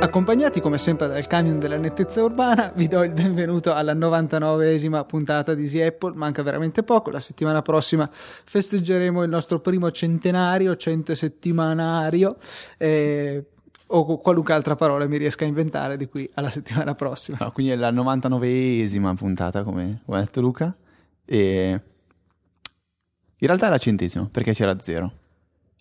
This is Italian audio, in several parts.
Accompagnati come sempre dal camion della nettezza urbana, vi do il benvenuto alla 99esima puntata di Easy Apple, manca veramente poco, la settimana prossima festeggeremo il nostro primo centenario, centesettimanario, eh, o qualunque altra parola mi riesca a inventare di qui alla settimana prossima. No, quindi è la 99esima puntata, come ha detto Luca, e in realtà è la centesima, perché c'era zero.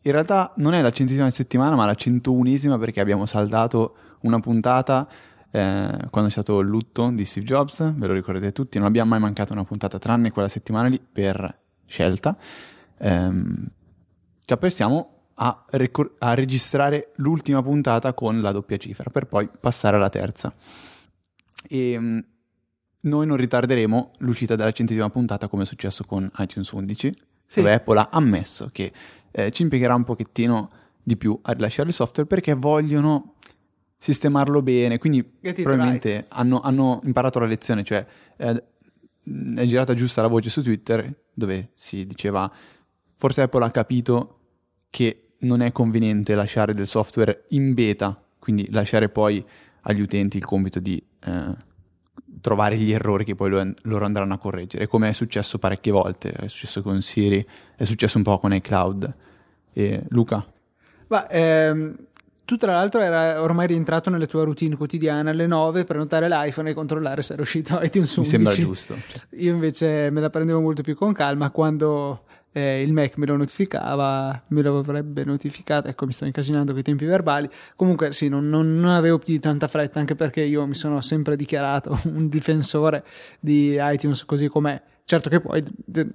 In realtà non è la centesima settimana, ma la centounesima perché abbiamo saldato una puntata eh, quando è stato il lutto di Steve Jobs, ve lo ricordate tutti, non abbiamo mai mancato una puntata tranne quella settimana lì per scelta. Ehm, ci apprestiamo a, rec- a, registrare l'ultima puntata con la doppia cifra per poi passare alla terza. E ehm, noi non ritarderemo l'uscita della centesima puntata come è successo con iTunes 11, sì. dove Apple ha ammesso che eh, ci impiegherà un pochettino di più a rilasciare il software perché vogliono sistemarlo bene, quindi probabilmente right. hanno, hanno, imparato la lezione, cioè eh, è girata giusta la voce su Twitter dove si diceva forse Apple ha capito che non è conveniente lasciare del software in beta, quindi lasciare poi agli utenti il compito di eh, trovare gli errori che poi lo, loro andranno a correggere, come è successo parecchie volte, è successo con Siri, è successo un po' con iCloud. E Luca? Ma, ehm, tu tra l'altro era ormai rientrato nelle tue routine quotidiane alle 9 prenotare l'iPhone e controllare se era uscito iTunes 11. Mi sembra giusto. Io invece me la prendevo molto più con calma quando eh, il Mac me lo notificava, me lo avrebbe notificato, ecco mi sto incasinando con i tempi verbali. Comunque sì, non, non, non avevo più di tanta fretta anche perché io mi sono sempre dichiarato un difensore di iTunes così com'è Certo che poi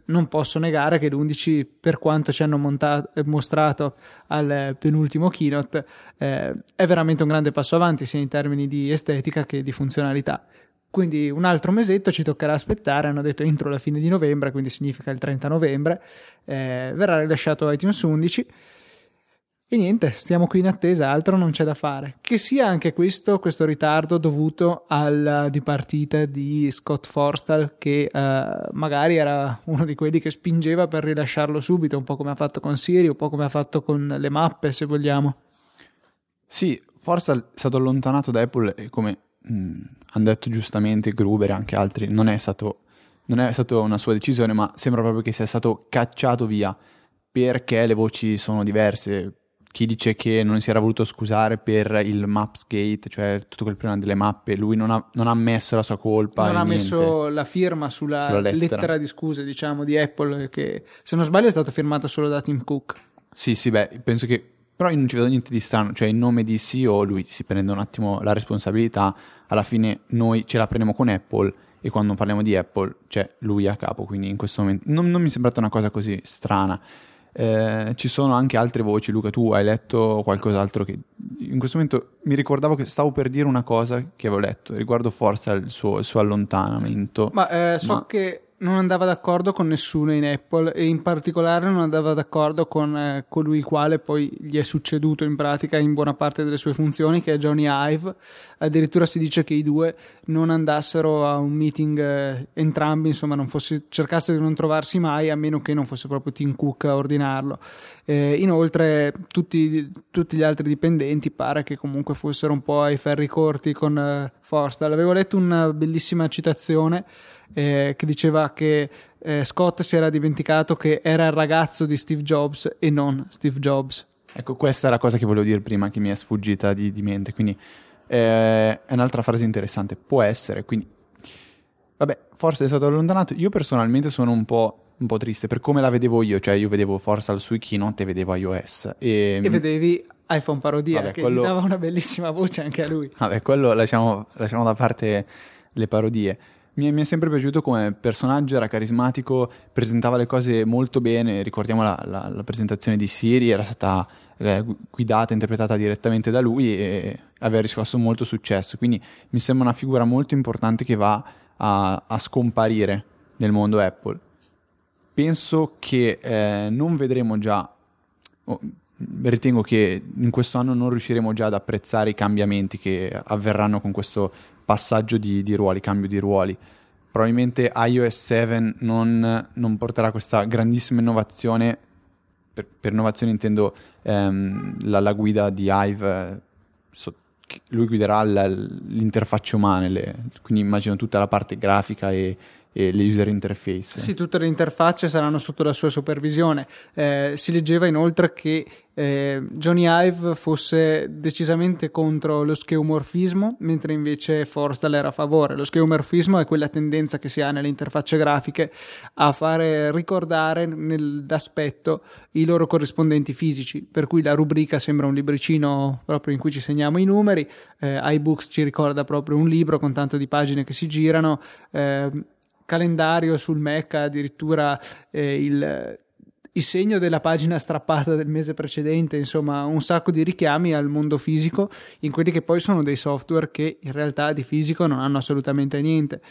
non posso negare che l'11, per quanto ci hanno montato, mostrato al penultimo keynote, eh, è veramente un grande passo avanti sia in termini di estetica che di funzionalità. Quindi un altro mesetto ci toccherà aspettare, hanno detto entro la fine di novembre, quindi significa il 30 novembre, eh, verrà rilasciato iTunes 11 e niente, stiamo qui in attesa, altro non c'è da fare. Che sia anche questo, questo ritardo dovuto alla dipartita di Scott Forstall, che uh, magari era uno di quelli che spingeva per rilasciarlo subito, un po' come ha fatto con Siri, un po' come ha fatto con le mappe, se vogliamo. Sì, Forstall è stato allontanato da Apple e come mh, mm, hanno detto giustamente Gruber e anche altri, non è stato non è stata una sua decisione, ma sembra proprio che sia stato cacciato via perché le voci sono diverse chi dice che non si era voluto scusare per il Mapsgate, cioè tutto quel problema delle mappe, lui non ha, non ha ammesso la sua colpa. Non ha niente. messo la firma sulla, sulla lettera. lettera. di scuse, diciamo, di Apple, che se non sbaglio è stato firmato solo da Tim Cook. Sì, sì, beh, penso che... Però io non ci vedo niente di strano, cioè in nome di CEO lui si prende un attimo la responsabilità, alla fine noi ce la prendiamo con Apple e quando parliamo di Apple c'è lui a capo, quindi in questo momento non, non mi è sembrata una cosa così strana. Eh, ci sono anche altre voci, Luca, tu hai letto qualcos'altro che in questo momento mi ricordavo che stavo per dire una cosa che avevo letto riguardo forse il suo, il suo allontanamento. Ma eh, so ma... che non andava d'accordo con nessuno in Apple e in particolare non andava d'accordo con eh, colui il quale poi gli è succeduto in pratica in buona parte delle sue funzioni che è Johnny Ive. Addirittura si dice che i due non andassero a un meeting eh, entrambi insomma non fosse, cercassero di non trovarsi mai a meno che non fosse proprio Tim Cook a ordinarlo. Eh, inoltre tutti, tutti, gli altri dipendenti pare che comunque fossero un po' ai ferri corti con eh, Forstall avevo letto una bellissima citazione eh, che diceva che eh, Scott si era dimenticato che era il ragazzo di Steve Jobs e non Steve Jobs. Ecco, questa è la cosa che volevo dire prima, che mi è sfuggita di, di mente. Quindi eh, è un'altra frase interessante. Può essere, quindi... Vabbè, forse è stato allontanato. Io personalmente sono un po', un po' triste per come la vedevo io. Cioè, io vedevo forse al sui keynote e vedevo iOS. E, e vedevi iPhone parodia, Vabbè, che quello... gli dava una bellissima voce anche a lui. Vabbè, quello lasciamo, lasciamo da parte le parodie. Mi è, mi è, sempre piaciuto come personaggio, era carismatico, presentava le cose molto bene. Ricordiamo la, la, la presentazione di Siri, era stata eh, guidata, interpretata direttamente da lui e aveva riscosso molto successo. Quindi mi sembra una figura molto importante che va a, a scomparire nel mondo Apple. Penso che eh, non vedremo già. Oh, ritengo che in questo anno non riusciremo già ad apprezzare i cambiamenti che avverranno con questo passaggio di, di ruoli, cambio di ruoli. Probabilmente iOS 7 non, non porterà questa grandissima innovazione, per, per innovazione intendo ehm, la, la, guida di Hive, eh, so, lui guiderà l'interfaccia umana, le, quindi immagino tutta la parte grafica e, e le user interface. Sì, tutte le interfacce saranno sotto la sua supervisione. Eh, si leggeva inoltre che eh, Johnny Ive fosse decisamente contro lo scheomorfismo, mentre invece Forstall era a favore. Lo scheomorfismo è quella tendenza che si ha nelle interfacce grafiche a fare ricordare nell'aspetto i loro corrispondenti fisici, per cui la rubrica sembra un libricino proprio in cui ci segniamo i numeri, eh, iBooks ci ricorda proprio un libro con tanto di pagine che si girano. Eh, calendario sul Mac addirittura eh, il, il segno della pagina strappata del mese precedente, insomma un sacco di richiami al mondo fisico in quelli che poi sono dei software che in realtà di fisico non hanno assolutamente niente.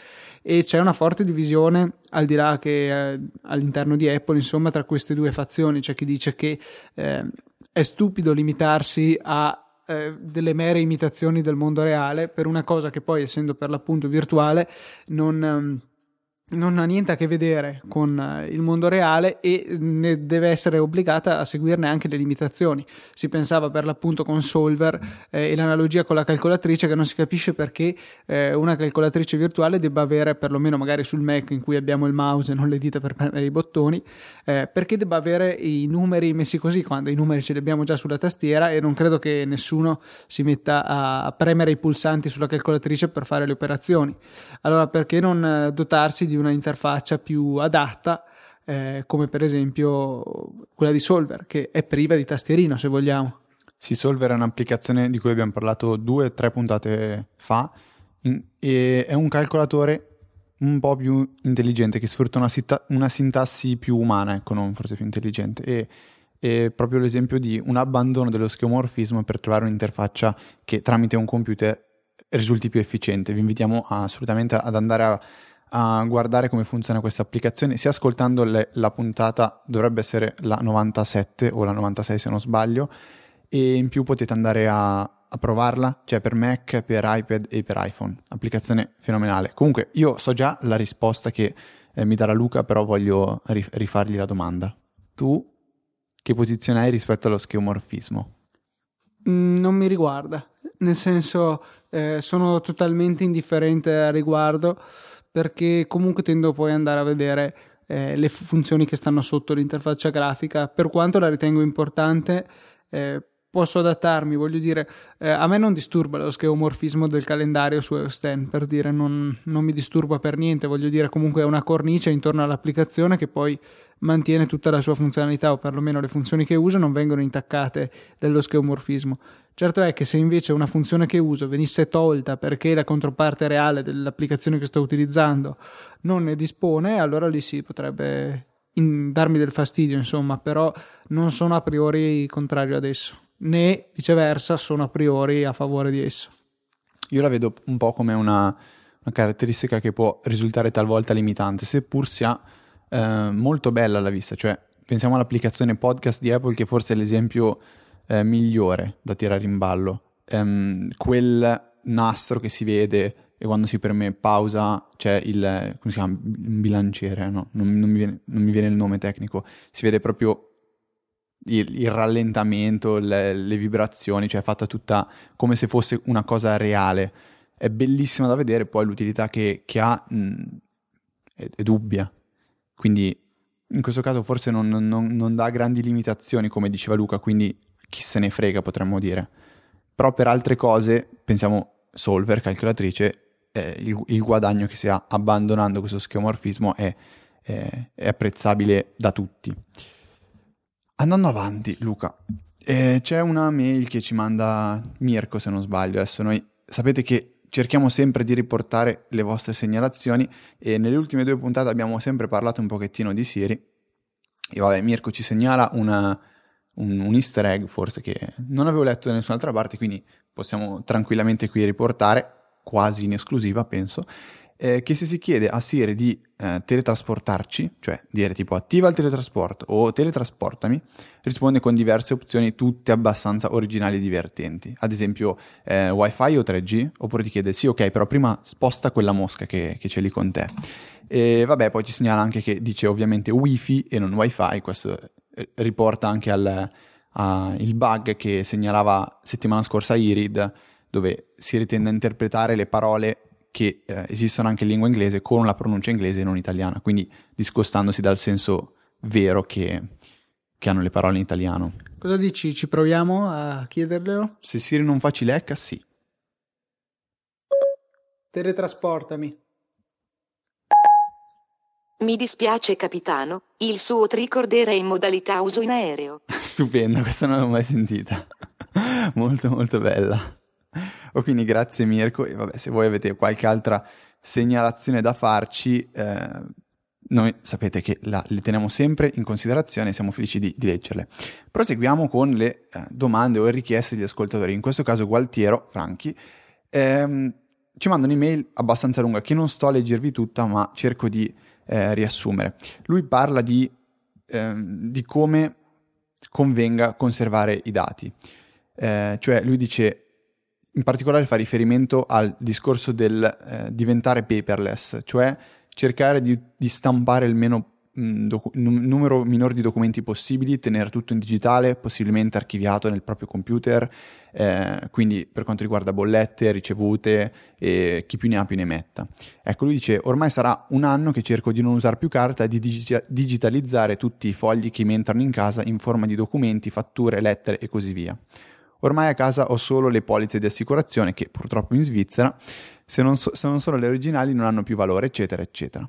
E c'è una forte divisione al di là che eh, all'interno di Apple insomma tra queste due fazioni. C'è chi dice che eh, è stupido limitarsi a eh, delle mere imitazioni del mondo reale per una cosa che poi essendo per l'appunto virtuale non ehm, non ha niente a che vedere con eh, il mondo reale e ne deve essere obbligata a seguirne anche le limitazioni. Si pensava per l'appunto con Solver eh, e l'analogia con la calcolatrice che non si capisce perché eh, una calcolatrice virtuale debba avere, perlomeno magari sul Mac in cui abbiamo il mouse e non le dita per premere i bottoni, eh, perché debba avere i numeri messi così quando i numeri ce li abbiamo già sulla tastiera e non credo che nessuno si metta a, a premere i pulsanti sulla calcolatrice per fare le operazioni. Allora perché non eh, dotarsi di una interfaccia più adatta, eh, come per esempio quella di Solver, che è priva di tastierino se vogliamo. Sì, Solver è un'applicazione di cui abbiamo parlato due o tre puntate fa in, e è un calcolatore un po' più intelligente che sfrutta una, sita- una sintassi più umana, ecco, non forse più intelligente. E, è proprio l'esempio di un abbandono dello scheomorfismo per trovare un'interfaccia che tramite un computer risulti più efficiente. Vi invitiamo assolutamente ad andare a a guardare come funziona questa applicazione, sia ascoltando le, la puntata, dovrebbe essere la 97 o la 96 se non sbaglio, e in più potete andare a, a provarla, cioè per Mac, per iPad e per iPhone. Applicazione fenomenale. Comunque io so già la risposta che eh, mi darà Luca, però voglio rifargli la domanda. Tu che posizione hai rispetto allo scheomorfismo? Mm, non mi riguarda, nel senso eh, sono totalmente indifferente al riguardo perché comunque tendo poi ad andare a vedere eh, le funzioni che stanno sotto l'interfaccia grafica, per quanto la ritengo importante. Eh, posso adattarmi, voglio dire, eh, a me non disturba lo scheomorfismo del calendario su iOS 10, per dire, non, non, mi disturba per niente, voglio dire, comunque è una cornice intorno all'applicazione che poi mantiene tutta la sua funzionalità, o perlomeno le funzioni che uso non vengono intaccate dallo scheomorfismo. Certo è che se invece una funzione che uso venisse tolta perché la controparte reale dell'applicazione che sto utilizzando non ne dispone, allora lì sì potrebbe darmi del fastidio, insomma, però non sono a priori contrario ad esso né viceversa sono a priori a favore di esso. Io la vedo un po' come una, una caratteristica che può risultare talvolta limitante, seppur sia eh, molto bella alla vista, cioè pensiamo all'applicazione podcast di Apple che forse è l'esempio eh, migliore da tirare in ballo. Um, quel nastro che si vede e quando si preme pausa c'è il, come si chiama, un bilanciere, no? non, non, mi viene, non mi viene il nome tecnico, si vede proprio il, il rallentamento, le, le, vibrazioni, cioè fatta tutta come se fosse una cosa reale. È bellissima da vedere, poi l'utilità che, che ha mh, è, è, dubbia. Quindi in questo caso forse non, non, dà grandi limitazioni, come diceva Luca, quindi chi se ne frega potremmo dire. Però per altre cose, pensiamo solver, calcolatrice, eh, il, il, guadagno che si ha abbandonando questo schemorfismo è, è, è apprezzabile da tutti. Andando avanti, Luca, eh, c'è una mail che ci manda Mirko, se non sbaglio. Adesso noi sapete che cerchiamo sempre di riportare le vostre segnalazioni e nelle ultime due puntate abbiamo sempre parlato un pochettino di Siri. E vabbè, Mirko ci segnala una, un, un, easter egg forse che non avevo letto da nessun'altra parte, quindi possiamo tranquillamente qui riportare, quasi in esclusiva penso. eh, che se si chiede a Siri di eh, teletrasportarci, cioè dire tipo attiva il teletrasporto o teletrasportami, risponde con diverse opzioni tutte abbastanza originali e divertenti. Ad esempio eh, wifi o 3G, oppure ti chiede sì ok però prima sposta quella mosca che, che c'è lì con te. E vabbè poi ci segnala anche che dice ovviamente wifi e non wifi, questo riporta anche al il bug che segnalava settimana scorsa Irid, dove si ritende a interpretare le parole che eh, esistono anche in lingua inglese con la pronuncia inglese e non italiana, quindi discostandosi dal senso vero che, che hanno le parole in italiano. Cosa dici? Ci proviamo a chiederglielo? Se Siri non fa cilecca, sì. Teletrasportami. Mi dispiace capitano, il suo tricorder è in modalità uso in aereo. Stupenda, questa non l'ho mai sentita. molto molto bella. Oh, quindi grazie Mirko e vabbè se voi avete qualche altra segnalazione da farci eh, noi sapete che la, le teniamo sempre in considerazione e siamo felici di, di leggerle. Proseguiamo con le eh, domande o richieste degli ascoltatori, in questo caso Gualtiero Franchi. Ehm, ci manda un'email abbastanza lunga che non sto a leggervi tutta ma cerco di eh, riassumere. Lui parla di, ehm, di come convenga conservare i dati. Eh, cioè lui dice in particolare fa riferimento al discorso del eh, diventare paperless, cioè cercare di, di stampare il meno docu- n- numero minore di documenti possibili, tenere tutto in digitale, possibilmente archiviato nel proprio computer, eh, quindi per quanto riguarda bollette, ricevute e chi più ne ha più ne metta. Ecco, lui dice, ormai sarà un anno che cerco di non usare più carta e di dig- digitalizzare tutti i fogli che mi entrano in casa in forma di documenti, fatture, lettere e così via. Ormai a casa ho solo le polizze di assicurazione che purtroppo in Svizzera, se non, so, se non sono le originali, non hanno più valore, eccetera, eccetera.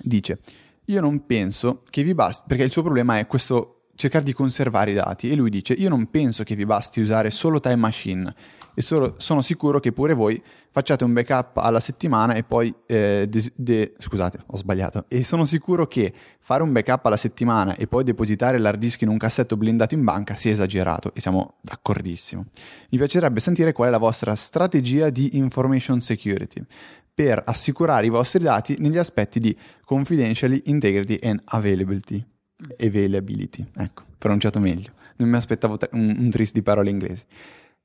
Dice, io non penso che vi basti, perché il suo problema è questo cercare di conservare i dati e lui dice, io non penso che vi basti usare solo Time Machine e solo, sono sicuro che pure voi facciate un backup alla settimana e poi eh, de- de- scusate ho sbagliato. E sono sicuro che fare un backup alla settimana e poi depositare l'hard disk in un cassetto blindato in banca sia esagerato e siamo d'accordissimo. Mi piacerebbe sentire qual è la vostra strategia di information security per assicurare i vostri dati negli aspetti di confidentiality, integrity and availability availability ecco pronunciato meglio non mi aspettavo un, un tris di parole inglesi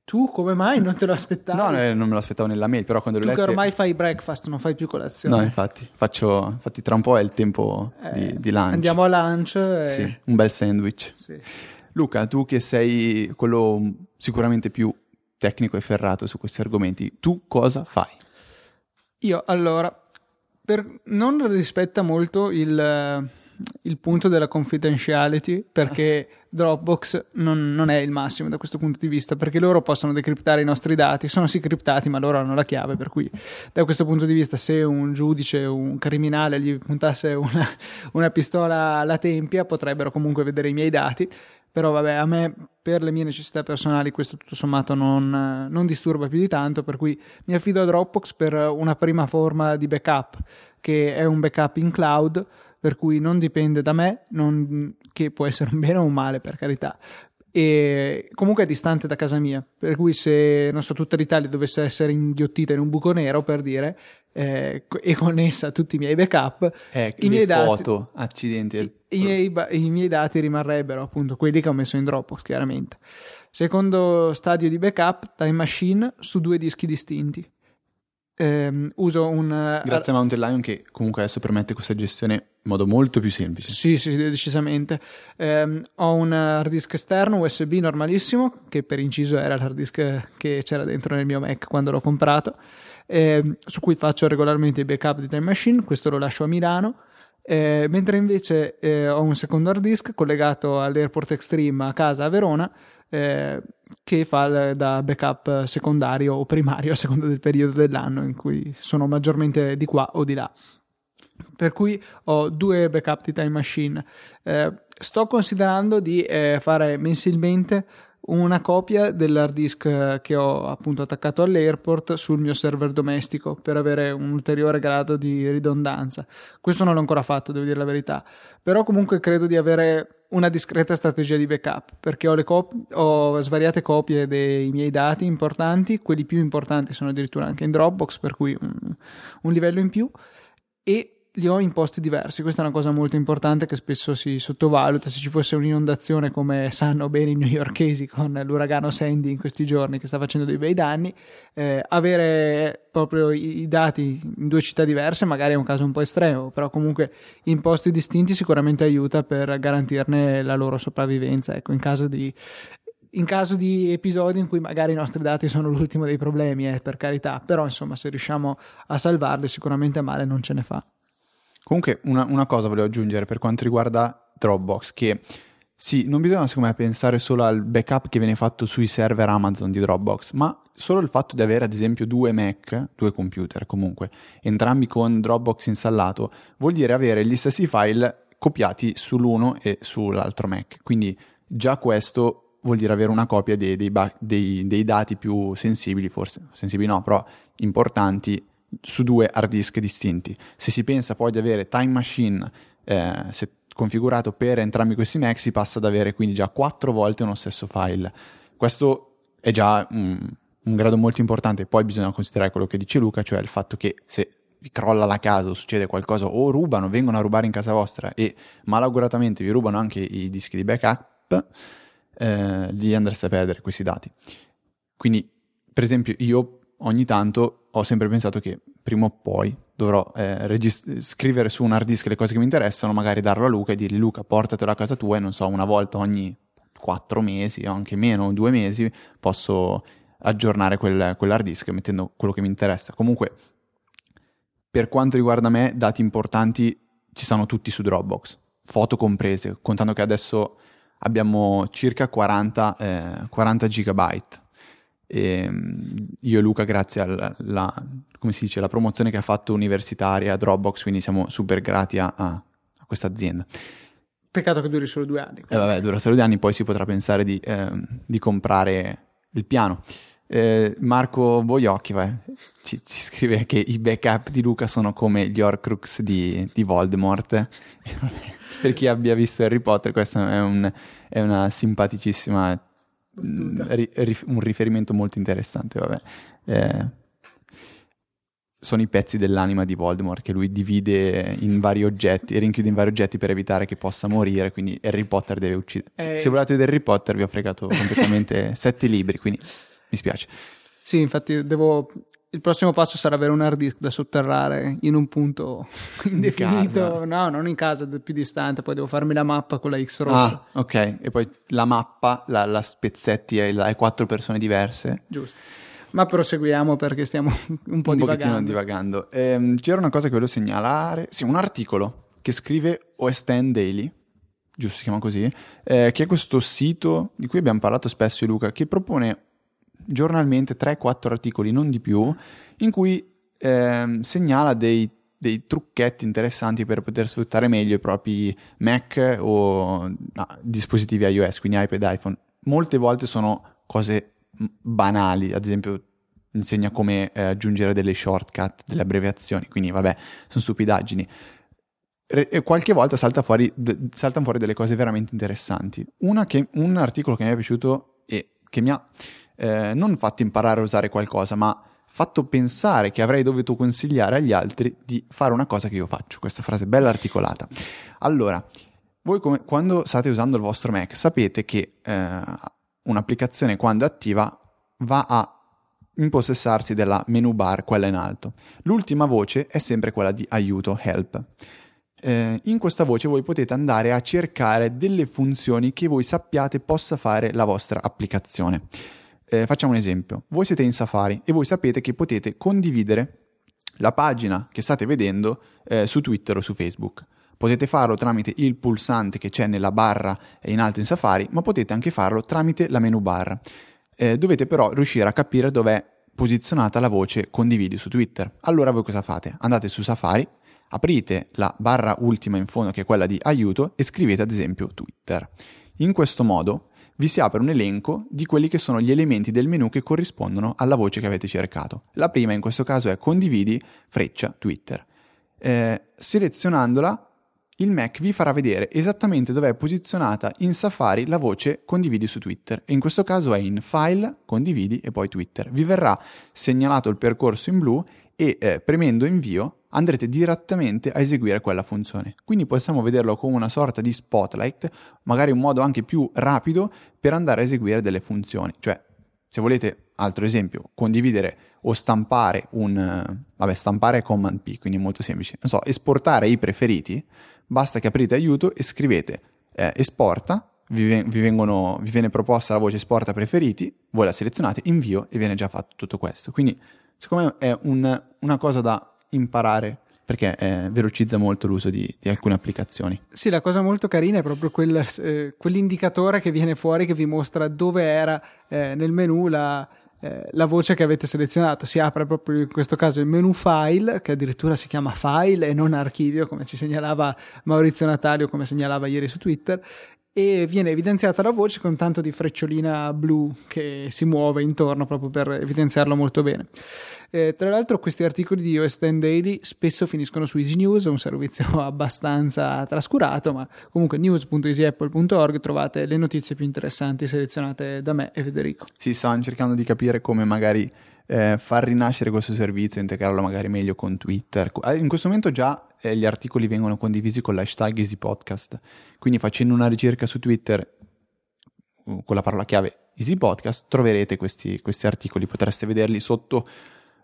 tu come mai non te lo aspettavi? No, eh, non me lo aspettavo nella mail, però quando tu l'ho lette... che ormai fai breakfast, non fai più colazione. No, infatti, faccio, infatti tra un po' è il tempo eh, di, di, lunch. Andiamo a lunch. E... Sì, un bel sandwich. Sì. Luca, tu che sei quello sicuramente più tecnico e ferrato su questi argomenti, tu cosa fai? Io, allora, per... non rispetta molto il il punto della confidentiality perché Dropbox non, non, è il massimo da questo punto di vista perché loro possono decriptare i nostri dati, sono sì criptati ma loro hanno la chiave per cui da questo punto di vista se un giudice o un criminale gli puntasse una, una pistola alla tempia potrebbero comunque vedere i miei dati però vabbè a me per le mie necessità personali questo tutto sommato non, non disturba più di tanto per cui mi affido a Dropbox per una prima forma di backup che è un backup in cloud per cui non dipende da me, non, che può essere un bene o un male per carità. E comunque è distante da casa mia, per cui se non so, tutta l'Italia dovesse essere inghiottita in un buco nero per dire eh, e connessa a tutti i miei backup, eh, i miei foto, dati, accidenti. I, i, miei, i miei dati rimarrebbero appunto quelli che ho messo in Dropbox, chiaramente. Secondo stadio di backup, Time Machine su due dischi distinti ehm, uso un... Eh, Grazie a Mountain Lion che comunque adesso permette questa gestione in modo molto più semplice. Sì, sì, decisamente. Eh, ho un hard disk esterno USB normalissimo, che per inciso era l'hard disk che c'era dentro nel mio Mac quando l'ho comprato, eh, su cui faccio regolarmente i backup di Time Machine, questo lo lascio a Milano. Eh, mentre invece eh, ho un secondo hard disk collegato all'Airport Extreme a casa a Verona eh, che fa da backup secondario o primario a seconda del periodo dell'anno in cui sono maggiormente di qua o di là. Per cui ho due backup di Time Machine. Eh, sto considerando di eh, fare mensilmente una copia dell'hard disk che ho appunto attaccato all'airport sul mio server domestico per avere un ulteriore grado di ridondanza. Questo non l'ho ancora fatto, devo dire la verità, però comunque credo di avere una discreta strategia di backup perché ho, cop- ho svariate copie dei miei dati importanti, quelli più importanti sono addirittura anche in Dropbox, per cui un, un livello in più e li ho in posti diversi. Questa è una cosa molto importante che spesso si sottovaluta. Se ci fosse un'inondazione, come sanno bene i newyorkesi con l'uragano Sandy in questi giorni, che sta facendo dei bei danni, eh, avere proprio i dati in due città diverse magari è un caso un po' estremo, però comunque in posti distinti sicuramente aiuta per garantirne la loro sopravvivenza. Ecco, in caso di in caso di episodi in cui magari i nostri dati sono l'ultimo dei problemi, eh, per carità, però insomma se riusciamo a salvarli sicuramente male non ce ne fa. Comunque una, una, cosa volevo aggiungere per quanto riguarda Dropbox, che sì, non bisogna secondo me pensare solo al backup che viene fatto sui server Amazon di Dropbox, ma solo il fatto di avere ad esempio due Mac, due computer comunque, entrambi con Dropbox installato, vuol dire avere gli stessi file copiati sull'uno e sull'altro Mac. Quindi già questo vuol dire avere una copia dei, dei, dei, dei dati più sensibili, forse sensibili no, però importanti su due hard disk distinti. Se si pensa poi di avere Time Machine eh, configurato per entrambi questi Mac, si passa ad avere quindi già quattro volte uno stesso file. Questo è già un, un grado molto importante. Poi bisogna considerare quello che dice Luca, cioè il fatto che se vi crolla la casa o succede qualcosa o rubano, vengono a rubare in casa vostra e malauguratamente vi rubano anche i dischi di backup, eh, li andreste a perdere questi dati. Quindi, per esempio, io ogni tanto ho sempre pensato che prima o poi dovrò eh, regist- scrivere su un hard disk le cose che mi interessano, magari darlo a Luca e dirgli Luca portatelo a casa tua e non so, una volta ogni quattro mesi o anche meno, due mesi, posso aggiornare quel, quell'hard disk mettendo quello che mi interessa. Comunque, per quanto riguarda me, dati importanti ci sono tutti su Dropbox, foto comprese, contando che adesso abbiamo circa 40, eh, 40 gigabyte e ehm, io e Luca, grazie alla dice, promozione che ha fatto universitaria Dropbox, quindi siamo super grati a, a, questa azienda. Peccato che duri solo due anni. Eh, vabbè, dura solo due anni, poi si potrà pensare di, eh, di comprare il piano. Eh, Marco Boiocchi ci, ci, scrive che i backup di Luca sono come gli Horcrux di, di Voldemort. per chi abbia visto Harry Potter, questa è, un, è una simpaticissima un riferimento molto interessante, vabbè. Eh, sono i pezzi dell'anima di Voldemort che lui divide in vari oggetti, rinchiude in vari oggetti per evitare che possa morire, quindi Harry Potter deve uccidere. Eh... Se volete vedere Harry Potter vi ho fregato completamente sette libri, quindi mi spiace. Sì, infatti devo il prossimo passo sarà avere un hard disk da sotterrare in un punto indefinito. no, non in casa, più distante. Poi devo farmi la mappa con la X rossa. Ah, ok. E poi la mappa la, la spezzetti ai, ai quattro persone diverse. Giusto. Ma proseguiamo perché stiamo un po' un divagando. divagando. Ehm, c'era una cosa che volevo segnalare. Sì, un articolo che scrive OS10 Daily giusto si chiama così, eh, che è questo sito di cui abbiamo parlato spesso Luca, che propone giornalmente 3-4 articoli, non di più, in cui eh, segnala dei, dei, trucchetti interessanti per poter sfruttare meglio i propri Mac o no, dispositivi iOS, quindi iPad, iPhone. Molte volte sono cose banali, ad esempio insegna come eh, aggiungere delle shortcut, delle abbreviazioni, quindi vabbè, sono stupidaggini. E qualche volta salta fuori, d- saltano fuori delle cose veramente interessanti. Che, un articolo che mi è piaciuto e che mi ha eh, non fatto imparare a usare qualcosa, ma fatto pensare che avrei dovuto consigliare agli altri di fare una cosa che io faccio. Questa frase bella articolata. Allora, voi come, quando state usando il vostro Mac sapete che eh, un'applicazione quando è attiva va a impossessarsi della menu bar, quella in alto. L'ultima voce è sempre quella di aiuto, help. Eh, in questa voce voi potete andare a cercare delle funzioni che voi sappiate possa fare la vostra applicazione. Eh, facciamo un esempio. Voi siete in Safari e voi sapete che potete condividere la pagina che state vedendo eh, su Twitter o su Facebook. Potete farlo tramite il pulsante che c'è nella barra in alto in Safari, ma potete anche farlo tramite la menu bar. Eh, dovete però riuscire a capire dov'è posizionata la voce condividi su Twitter. Allora voi cosa fate? Andate su Safari, aprite la barra ultima in fondo che è quella di aiuto e scrivete ad esempio Twitter. In questo modo vi si apre un elenco di quelli che sono gli elementi del menu che corrispondono alla voce che avete cercato. La prima in questo caso è condividi freccia Twitter. Eh, selezionandola il Mac vi farà vedere esattamente dove è posizionata in Safari la voce condividi su Twitter e in questo caso è in File, condividi e poi Twitter. Vi verrà segnalato il percorso in blu e eh, premendo invio andrete direttamente a eseguire quella funzione. Quindi possiamo vederlo come una sorta di spotlight, magari un modo anche più rapido per andare a eseguire delle funzioni. Cioè, se volete, altro esempio, condividere o stampare un... vabbè, stampare è Command P, quindi molto semplice. Non so, esportare i preferiti, basta che aprite aiuto e scrivete eh, esporta, vi, vengono, vi viene proposta la voce esporta preferiti, voi la selezionate, invio e viene già fatto tutto questo. Quindi, secondo me è un, una cosa da imparare perché eh, velocizza molto l'uso di, di, alcune applicazioni. Sì, la cosa molto carina è proprio quel, eh, quell'indicatore che viene fuori che vi mostra dove era eh, nel menu la, eh, la voce che avete selezionato. Si apre proprio in questo caso il menu file, che addirittura si chiama file e non archivio, come ci segnalava Maurizio Natalio, come segnalava ieri su Twitter, e viene evidenziata la voce con tanto di frecciolina blu che si muove intorno proprio per evidenziarlo molto bene. Eh, tra l'altro questi articoli di OS X Daily spesso finiscono su Easy News, un servizio abbastanza trascurato, ma comunque news.easyapple.org trovate le notizie più interessanti selezionate da me e Federico. Si stanno cercando di capire come magari eh, far rinascere questo servizio, integrarlo magari meglio con Twitter. Eh, in questo momento già eh, gli articoli vengono condivisi con l'hashtag EasyPodcast, quindi facendo una ricerca su Twitter con la parola chiave EasyPodcast troverete questi, questi articoli, potreste vederli sotto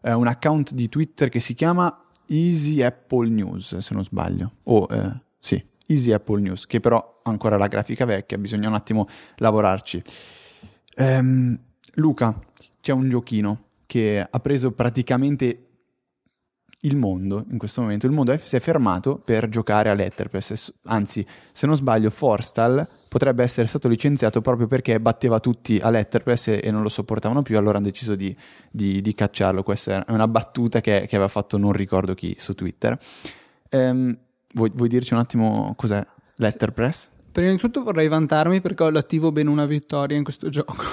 eh, un account di Twitter che si chiama Easy Apple News, se non sbaglio, o eh, sì, Easy Apple News, che però ha ancora la grafica vecchia, bisogna un attimo lavorarci. Ehm, Luca, c'è un giochino che ha preso praticamente il mondo in questo momento. Il mondo si è fermato per giocare a Letterpress. Anzi, se non sbaglio, Forstal potrebbe essere stato licenziato proprio perché batteva tutti a Letterpress e, e non lo sopportavano più. Allora hanno deciso di, di, di cacciarlo. Questa è una battuta che, che, aveva fatto non ricordo chi su Twitter. Ehm, vuoi, vuoi dirci un attimo cos'è Letterpress? Prima di tutto vorrei vantarmi perché ho l'attivo ben una vittoria in questo gioco.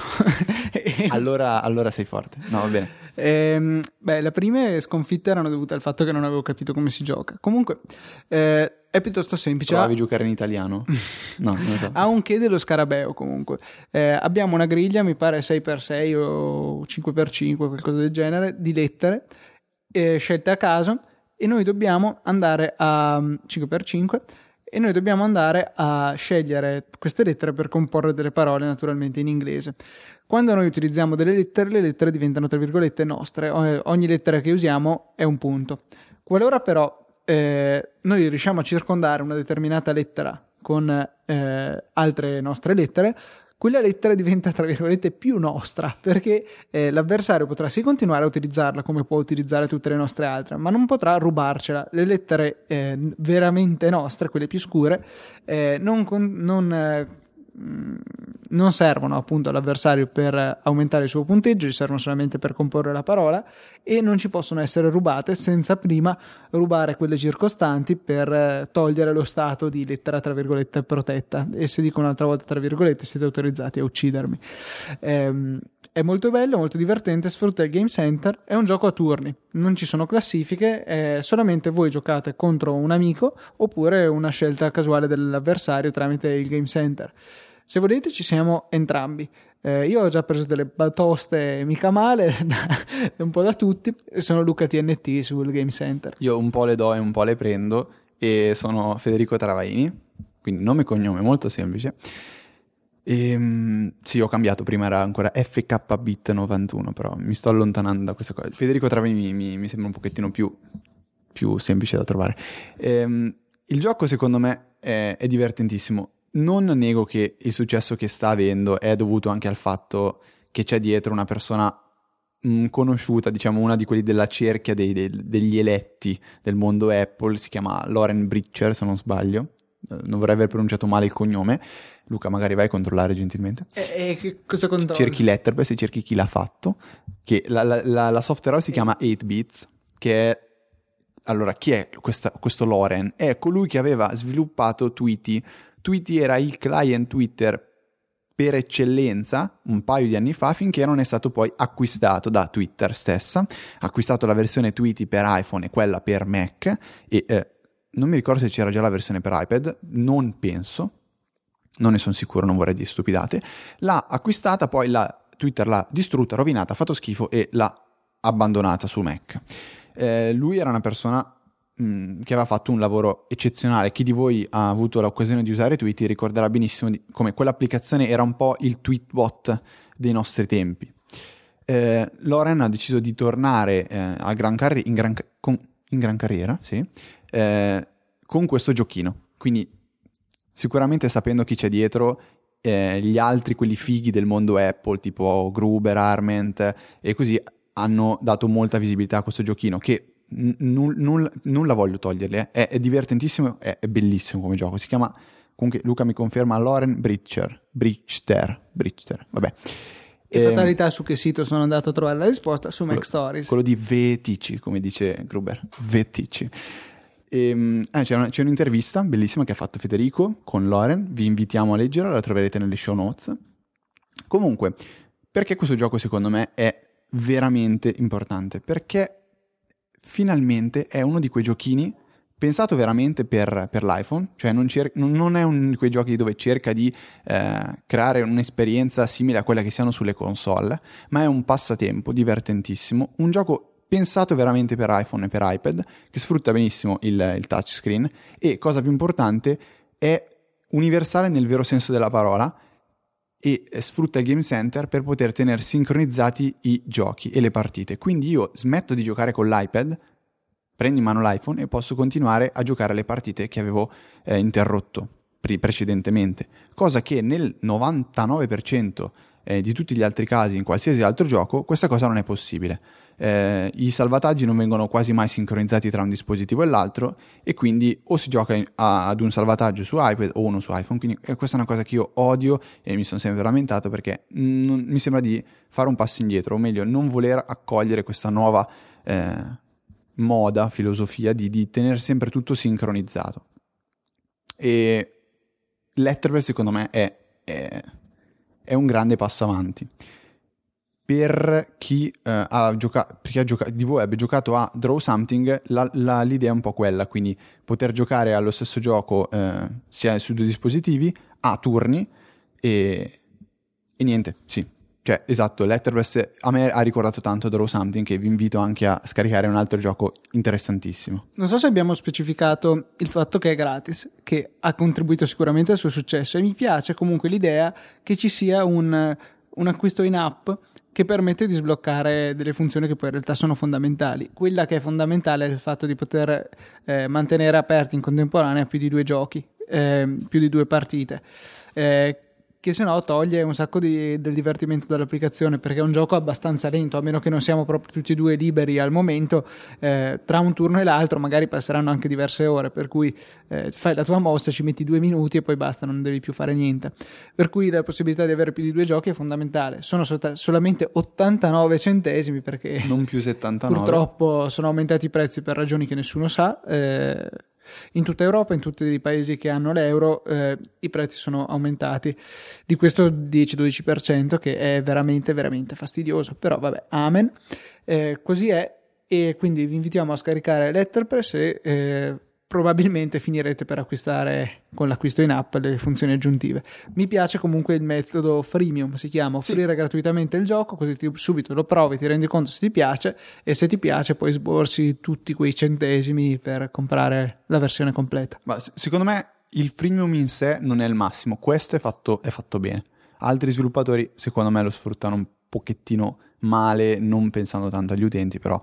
allora, allora, sei forte. No, va bene. Ehm, beh, le prime sconfitte erano dovute al fatto che non avevo capito come si gioca. Comunque, eh, è piuttosto semplice. Provavi a giocare in italiano? no, non so. Ha un che dello scarabeo comunque. Eh, abbiamo una griglia, mi pare 6x6 o 5x5, qualcosa del genere, di lettere eh, scelte a caso e noi dobbiamo andare a 5x5 e noi dobbiamo andare a scegliere queste lettere per comporre delle parole naturalmente in inglese. Quando noi utilizziamo delle lettere, le lettere diventano tra virgolette nostre, ogni lettera che usiamo è un punto. Qualora però eh, noi riusciamo a circondare una determinata lettera con eh, altre nostre lettere, quella lettera diventa tra virgolette più nostra perché eh, l'avversario potrà sì continuare a utilizzarla come può utilizzare tutte le nostre altre, ma non potrà rubarcela. Le lettere eh, veramente nostre, quelle più scure, eh, non, non eh, non servono appunto all'avversario per aumentare il suo punteggio, ci servono solamente per comporre la parola e non ci possono essere rubate senza prima rubare quelle circostanti per eh, togliere lo stato di lettera tra virgolette protetta e se dico un'altra volta tra virgolette siete autorizzati a uccidermi. Ehm, è molto bello, molto divertente, sfrutta il Game Center, è un gioco a turni, non ci sono classifiche, è solamente voi giocate contro un amico oppure una scelta casuale dell'avversario tramite il Game Center. Se volete ci siamo entrambi. Eh, io ho già preso delle batoste mica male da, un po' da tutti sono Luca TNT sul Game Center. Io un po' le do e un po' le prendo e sono Federico Travaini, quindi nome e cognome molto semplice. E, ehm, sì, ho cambiato, prima era ancora FKBit91, però mi sto allontanando da questa cosa. Federico Travini mi, mi sembra un pochettino più, più, semplice da trovare. E, ehm, il gioco secondo me è, è divertentissimo. Non nego che il successo che sta avendo è dovuto anche al fatto che c'è dietro una persona mm, conosciuta, diciamo una di quelli della cerchia dei, dei, degli eletti del mondo Apple, si chiama Lauren Britcher se non sbaglio, non vorrei aver pronunciato male il cognome, Luca, magari vai a controllare gentilmente. E, e cosa controlli? Cerchi Letterpress e cerchi chi l'ha fatto. Che la, la, la, la software house si chiama 8bits, che è... Allora, chi è questa, questo Loren? È colui che aveva sviluppato Tweety. Tweety era il client Twitter per eccellenza un paio di anni fa finché non è stato poi acquistato da Twitter stessa, ha acquistato la versione Tweety per iPhone e quella per Mac e eh, non mi ricordo se c'era già la versione per iPad, non penso, non ne sono sicuro, non vorrei dire stupidate, l'ha acquistata, poi la, Twitter l'ha distrutta, rovinata, fatto schifo e l'ha abbandonata su Mac. Eh, lui era una persona che aveva fatto un lavoro eccezionale. Chi di voi ha avuto l'occasione di usare Tweety ricorderà benissimo di, come quell'applicazione era un po' il tweetbot dei nostri tempi. Eh, Loren ha deciso di tornare eh, gran carri- in, gran, con, in, gran carriera sì, eh, con questo giochino. Quindi sicuramente sapendo chi c'è dietro, eh, gli altri, quelli fighi del mondo Apple, tipo Gruber, Arment e così, hanno dato molta visibilità a questo giochino che n- n- non la voglio toglierli, eh. è, è, divertentissimo, è, è, bellissimo come gioco, si chiama, comunque Luca mi conferma, Loren Bridger, Bridger, Bridger, vabbè. E eh, fatalità su che sito sono andato a trovare la risposta? Su Mac Stories. Quello di Vetici, come dice Gruber, Vetici. E, eh, c'è, una, c'è, un'intervista bellissima che ha fatto Federico con Loren, vi invitiamo a leggerla, la troverete nelle show notes. Comunque, perché questo gioco secondo me è veramente importante? Perché finalmente è uno di quei giochini pensato veramente per, per l'iPhone, cioè non, cer- non, è uno di quei giochi dove cerca di eh, creare un'esperienza simile a quella che si hanno sulle console, ma è un passatempo divertentissimo, un gioco pensato veramente per iPhone e per iPad, che sfrutta benissimo il, il touchscreen e, cosa più importante, è universale nel vero senso della parola, e sfrutta il Game Center per poter tenere sincronizzati i giochi e le partite. Quindi io smetto di giocare con l'iPad, prendo in mano l'iPhone e posso continuare a giocare le partite che avevo eh, interrotto pre- precedentemente, cosa che nel 99% eh, di tutti gli altri casi in qualsiasi altro gioco questa cosa non è possibile eh, i salvataggi non vengono quasi mai sincronizzati tra un dispositivo e l'altro e quindi o si gioca in, a, ad un salvataggio su iPad o uno su iPhone, quindi eh, questa è una cosa che io odio e mi sono sempre lamentato perché non, mi sembra di fare un passo indietro, o meglio non voler accogliere questa nuova eh, moda, filosofia di, di tenere sempre tutto sincronizzato. E Letterpress secondo me è, è, è un grande passo avanti per chi, eh, ha giocato, per chi ha giocato, di voi abbia giocato a Draw Something, la, la, l'idea è un po' quella, quindi poter giocare allo stesso gioco eh, sia su due dispositivi, a turni e, e niente, sì. Cioè, esatto, Letterpress a me ha ricordato tanto Draw Something che vi invito anche a scaricare un altro gioco interessantissimo. Non so se abbiamo specificato il fatto che è gratis, che ha contribuito sicuramente al suo successo e mi piace comunque l'idea che ci sia un, un acquisto in app che permette di sbloccare delle funzioni che poi in realtà sono fondamentali. Quella che è fondamentale è il fatto di poter eh, mantenere aperti in contemporanea più di due giochi, eh, più di due partite. Eh, che se no toglie un sacco di, del divertimento dall'applicazione perché è un gioco abbastanza lento, a meno che non siamo proprio tutti e due liberi al momento, eh, tra un turno e l'altro magari passeranno anche diverse ore, per cui eh, fai la tua mossa, ci metti due minuti e poi basta, non devi più fare niente. Per cui la possibilità di avere più di due giochi è fondamentale. Sono so- solamente 89 centesimi perché... Non più 79. Purtroppo sono aumentati i prezzi per ragioni che nessuno sa. Eh, in tutta Europa, in tutti i paesi che hanno l'euro, eh, i prezzi sono aumentati di questo 10-12% che è veramente, veramente fastidioso. Però vabbè, amen. Eh, così è e quindi vi invitiamo a scaricare Letterpress e eh, probabilmente finirete per acquistare con l'acquisto in app le funzioni aggiuntive. Mi piace comunque il metodo freemium, si chiama offrire sì. gratuitamente il gioco, così ti, subito lo provi, ti rendi conto se ti piace e se ti piace poi sborsi tutti quei centesimi per comprare la versione completa. Ma secondo me il freemium in sé non è il massimo, questo è fatto, è fatto bene. Altri sviluppatori secondo me lo sfruttano un pochettino male, non pensando tanto agli utenti, però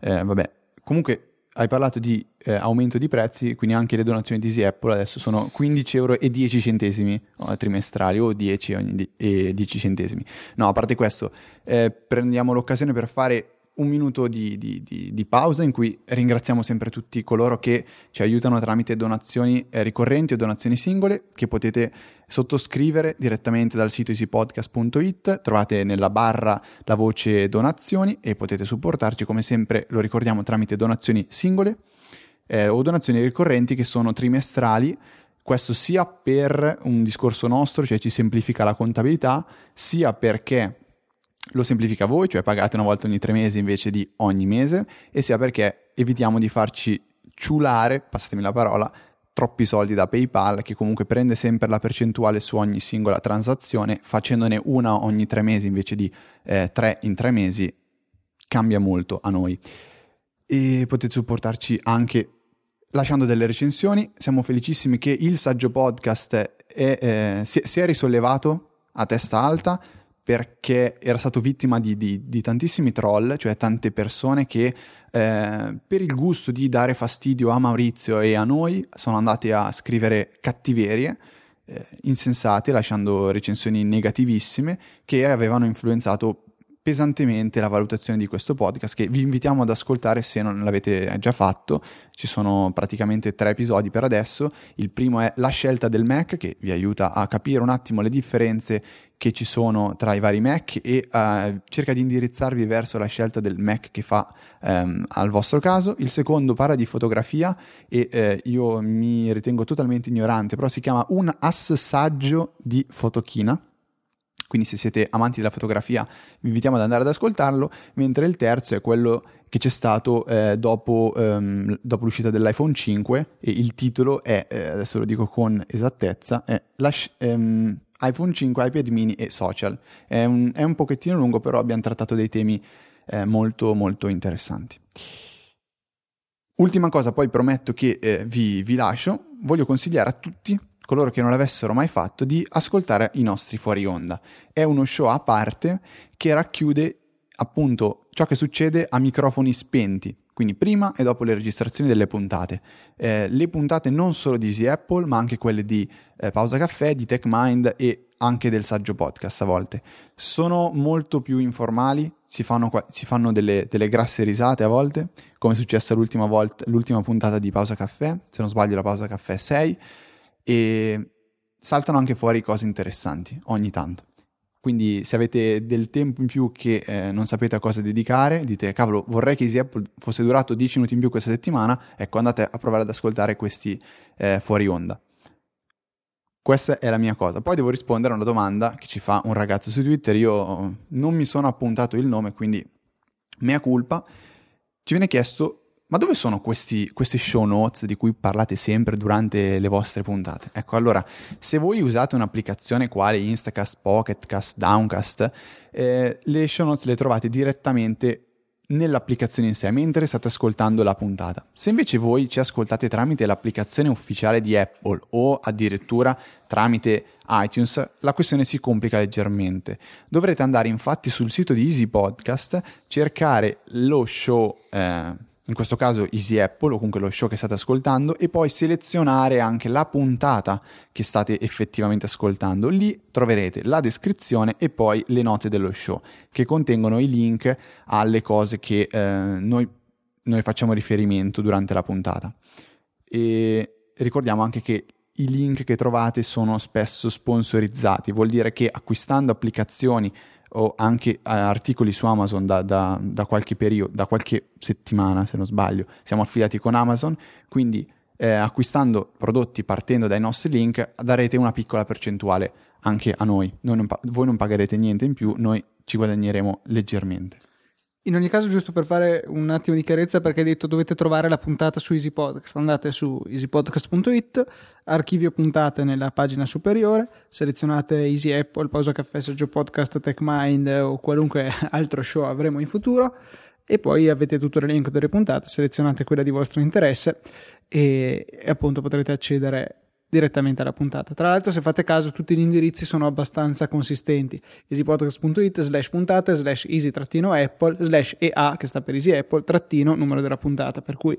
eh, vabbè. Comunque hai parlato di eh, aumento di prezzi, quindi anche le donazioni di Easy Apple adesso sono 15 euro e 10 centesimi trimestrali o 10 e 10 centesimi. No, a parte questo, eh, prendiamo l'occasione per fare un minuto di, di, di, di, pausa in cui ringraziamo sempre tutti coloro che ci aiutano tramite donazioni eh, ricorrenti o donazioni singole che potete sottoscrivere direttamente dal sito easypodcast.it, trovate nella barra la voce donazioni e potete supportarci come sempre, lo ricordiamo, tramite donazioni singole eh, o donazioni ricorrenti che sono trimestrali. Questo sia per un discorso nostro, cioè ci semplifica la contabilità, sia perché lo semplifica voi, cioè pagate una volta ogni tre mesi invece di ogni mese, e sia perché evitiamo di farci ciulare, passatemi la parola, troppi soldi da PayPal che comunque prende sempre la percentuale su ogni singola transazione, facendone una ogni tre mesi invece di eh, tre in tre mesi, cambia molto a noi. E potete supportarci anche lasciando delle recensioni. Siamo felicissimi che il saggio podcast è, eh, si, si è risollevato a testa alta perché era stato vittima di, di, di, tantissimi troll, cioè tante persone che eh, per il gusto di dare fastidio a Maurizio e a noi sono andate a scrivere cattiverie eh, insensate, lasciando recensioni negativissime che avevano influenzato pesantemente la valutazione di questo podcast che vi invitiamo ad ascoltare se non l'avete già fatto. Ci sono praticamente tre episodi per adesso. Il primo è la scelta del Mac che vi aiuta a capire un attimo le differenze che ci sono tra i vari Mac e uh, cerca di indirizzarvi verso la scelta del Mac che fa um, al vostro caso. Il secondo parla di fotografia e uh, io mi ritengo totalmente ignorante, però si chiama un assaggio di fotochina quindi se siete amanti della fotografia vi invitiamo ad andare ad ascoltarlo, mentre il terzo è quello che c'è stato eh, dopo, um, dopo, l'uscita dell'iPhone 5 e il titolo è, eh, adesso lo dico con esattezza, è um, iPhone 5, iPad mini e social. È un, è un, pochettino lungo, però abbiamo trattato dei temi eh, molto molto interessanti. Ultima cosa, poi prometto che eh, vi, vi lascio, voglio consigliare a tutti coloro che non l'avessero mai fatto, di ascoltare i nostri fuori onda. È uno show a parte che racchiude appunto ciò che succede a microfoni spenti, quindi prima e dopo le registrazioni delle puntate. Eh, le puntate non solo di Easy Apple, ma anche quelle di eh, Pausa Caffè, di TechMind e anche del saggio podcast a volte. Sono molto più informali, si fanno, si fanno delle, delle, grasse risate a volte, come è successo l'ultima, volta, l'ultima puntata di Pausa Caffè, se non sbaglio la Pausa Caffè 6, e saltano anche fuori cose interessanti ogni tanto. Quindi se avete del tempo in più che eh, non sapete a cosa dedicare, dite cavolo vorrei che Easy Apple fosse durato 10 minuti in più questa settimana, ecco andate a provare ad ascoltare questi eh, fuori onda. Questa è la mia cosa. Poi devo rispondere a una domanda che ci fa un ragazzo su Twitter, io non mi sono appuntato il nome, quindi mea culpa. Ci viene chiesto ma dove sono questi, queste show notes di cui parlate sempre durante le vostre puntate? Ecco, allora, se voi usate un'applicazione quale Instacast, Pocketcast, Downcast, eh, le show notes le trovate direttamente nell'applicazione in sé mentre state ascoltando la puntata. Se invece voi ci ascoltate tramite l'applicazione ufficiale di Apple o addirittura tramite iTunes, la questione si complica leggermente. Dovrete andare infatti sul sito di Easy Podcast, cercare lo show eh, in questo caso Easy Apple o comunque lo show che state ascoltando e poi selezionare anche la puntata che state effettivamente ascoltando. Lì troverete la descrizione e poi le note dello show che contengono i link alle cose che eh, noi, noi facciamo riferimento durante la puntata. E ricordiamo anche che i link che trovate sono spesso sponsorizzati, vuol dire che acquistando applicazioni o anche eh, articoli su Amazon da, da, da, qualche periodo, da qualche settimana se non sbaglio, siamo affiliati con Amazon, quindi eh, acquistando prodotti partendo dai nostri link darete una piccola percentuale anche a noi, noi non, voi non pagherete niente in più, noi ci guadagneremo leggermente. In ogni caso, giusto per fare un attimo di chiarezza, perché hai detto dovete trovare la puntata su Easy Podcast, andate su easypodcast.it, archivio puntate nella pagina superiore, selezionate Easy Apple, Pausa Caffè, Saggio Podcast, TechMind o qualunque altro show avremo in futuro. E poi avete tutto l'elenco delle puntate, selezionate quella di vostro interesse e, e appunto potrete accedere direttamente alla puntata. Tra l'altro, se fate caso, tutti gli indirizzi sono abbastanza consistenti. easypodcast.it slash puntate slash easy-apple slash ea, che sta per easy apple, trattino numero della puntata. Per cui,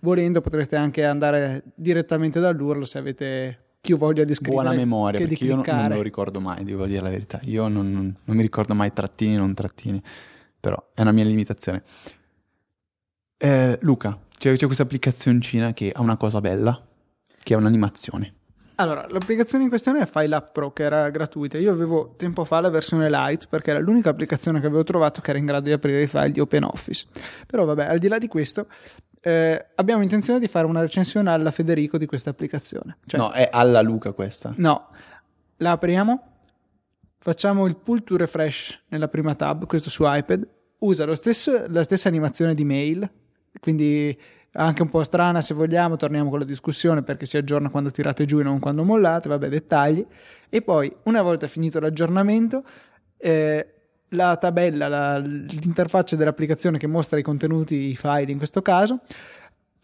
volendo, potreste anche andare direttamente dall'URL se avete più voglia di scrivere. Buona memoria, perché io non, non, lo ricordo mai, devo dire la verità. Io non, non, non mi ricordo mai trattini, non trattini. Però è una mia limitazione. Eh, Luca, c'è, c'è questa applicazioncina che ha una cosa bella, che è un'animazione. Allora, l'applicazione in questione è File App Pro, che era gratuita. Io avevo tempo fa la versione light perché era l'unica applicazione che avevo trovato che era in grado di aprire i file di OpenOffice. Però vabbè, al di là di questo, eh, abbiamo intenzione di fare una recensione alla Federico di questa applicazione. Cioè, No, è alla Luca questa. no, la apriamo, facciamo il pull to refresh nella prima tab, questo su iPad, usa lo stesso- la stessa animazione di mail, quindi anche un po' strana se vogliamo, torniamo con la discussione perché si aggiorna quando tirate giù e non quando mollate, vabbè dettagli, e poi una volta finito l'aggiornamento, eh, la tabella, la- l'interfaccia dell'applicazione che mostra i contenuti, i file in questo caso,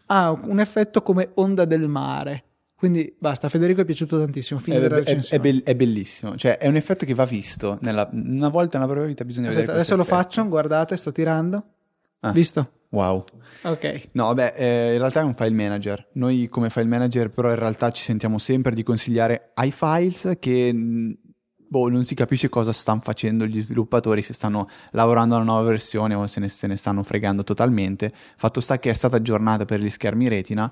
ha un effetto come onda del mare. Quindi basta, Federico è piaciuto tantissimo. È, è- è bell- è bellissimo, cioè è un effetto che va visto. nella- una volta nella propria vita bisogna Aspetta, vedere adesso lo effetto. faccio, guardate, sto tirando. Ah. Visto? Wow. Ok. No, vabbè, eh, in realtà è un file manager. Noi come file manager però in realtà ci sentiamo sempre di consigliare ai files che boh, non si capisce cosa stanno facendo gli sviluppatori, se stanno lavorando a una nuova versione o se ne, se ne stanno fregando totalmente. Fatto sta che è stata aggiornata per gli schermi retina,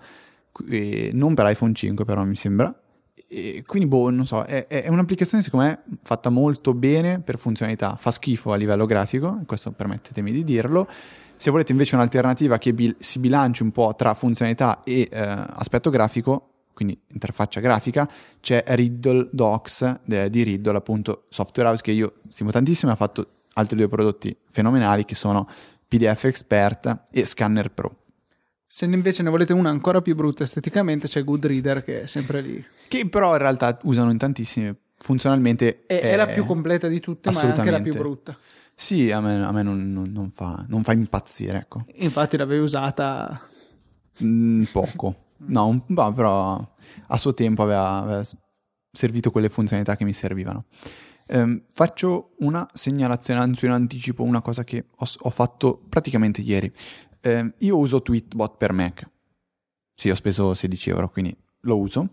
non per iPhone 5 però mi sembra. E quindi, boh, non so, è, è un'applicazione secondo me fatta molto bene per funzionalità, fa schifo a livello grafico, questo permettetemi di dirlo. Se volete invece un'alternativa che bil- si bilanci un po' tra funzionalità e eh, aspetto grafico, quindi interfaccia grafica, c'è Riddle Docs de- di Riddle, appunto software house che io stimo tantissimo, ha fatto altri due prodotti fenomenali che sono PDF Expert e Scanner Pro. Se invece ne volete una ancora più brutta esteticamente, c'è Goodreader che è sempre lì. che però in realtà usano in tantissime funzionalmente È, è eh, la più completa di tutte, ma è anche la più brutta. Sì a me, a me non, non- non fa, non fa impazzire ecco. Infatti l'avevi usata. Mm, poco. No un- ma però a suo tempo aveva, aveva servito quelle funzionalità che mi servivano. Ehm, faccio una segnalazione anzi in anticipo una cosa che ho, ho fatto praticamente ieri. Ehm, io uso Tweetbot per Mac. Sì ho speso 16 euro quindi lo uso.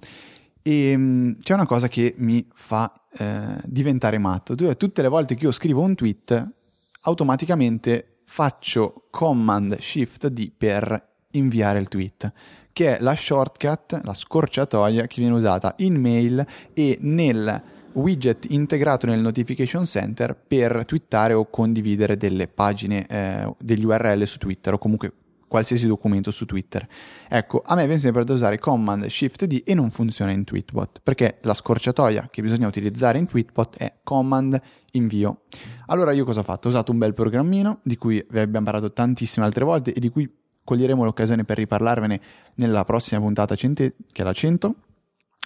E mm, c'è una cosa che mi fa eh, diventare matto. Tutte le volte che io scrivo un tweet, automaticamente faccio Command Shift D per inviare il tweet, che è la shortcut, la scorciatoia che viene usata in mail e nel widget integrato nel notification center per twittare o condividere delle pagine, eh, degli URL su Twitter o comunque qualsiasi documento su Twitter. Ecco, a me viene sempre da usare Command Shift D e non funziona in Tweetbot, perché la scorciatoia che bisogna utilizzare in Tweetbot è Command invio. Allora io cosa ho fatto? Ho usato un bel programmino di cui vi abbiamo parlato tantissime altre volte e di cui coglieremo l'occasione per riparlarvene nella prossima puntata cente- che è la 100.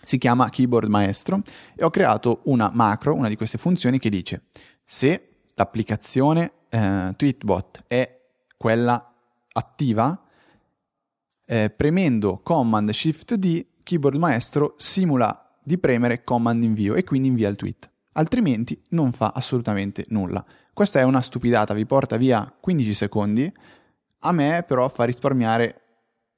Si chiama Keyboard Maestro e ho creato una macro, una di queste funzioni che dice se l'applicazione eh, Tweetbot è quella attiva, eh, premendo Command Shift D, Keyboard Maestro simula di premere Command invio e quindi invia il tweet. Altrimenti non fa assolutamente nulla. Questa è una stupidata, vi porta via 15 secondi. A me però fa risparmiare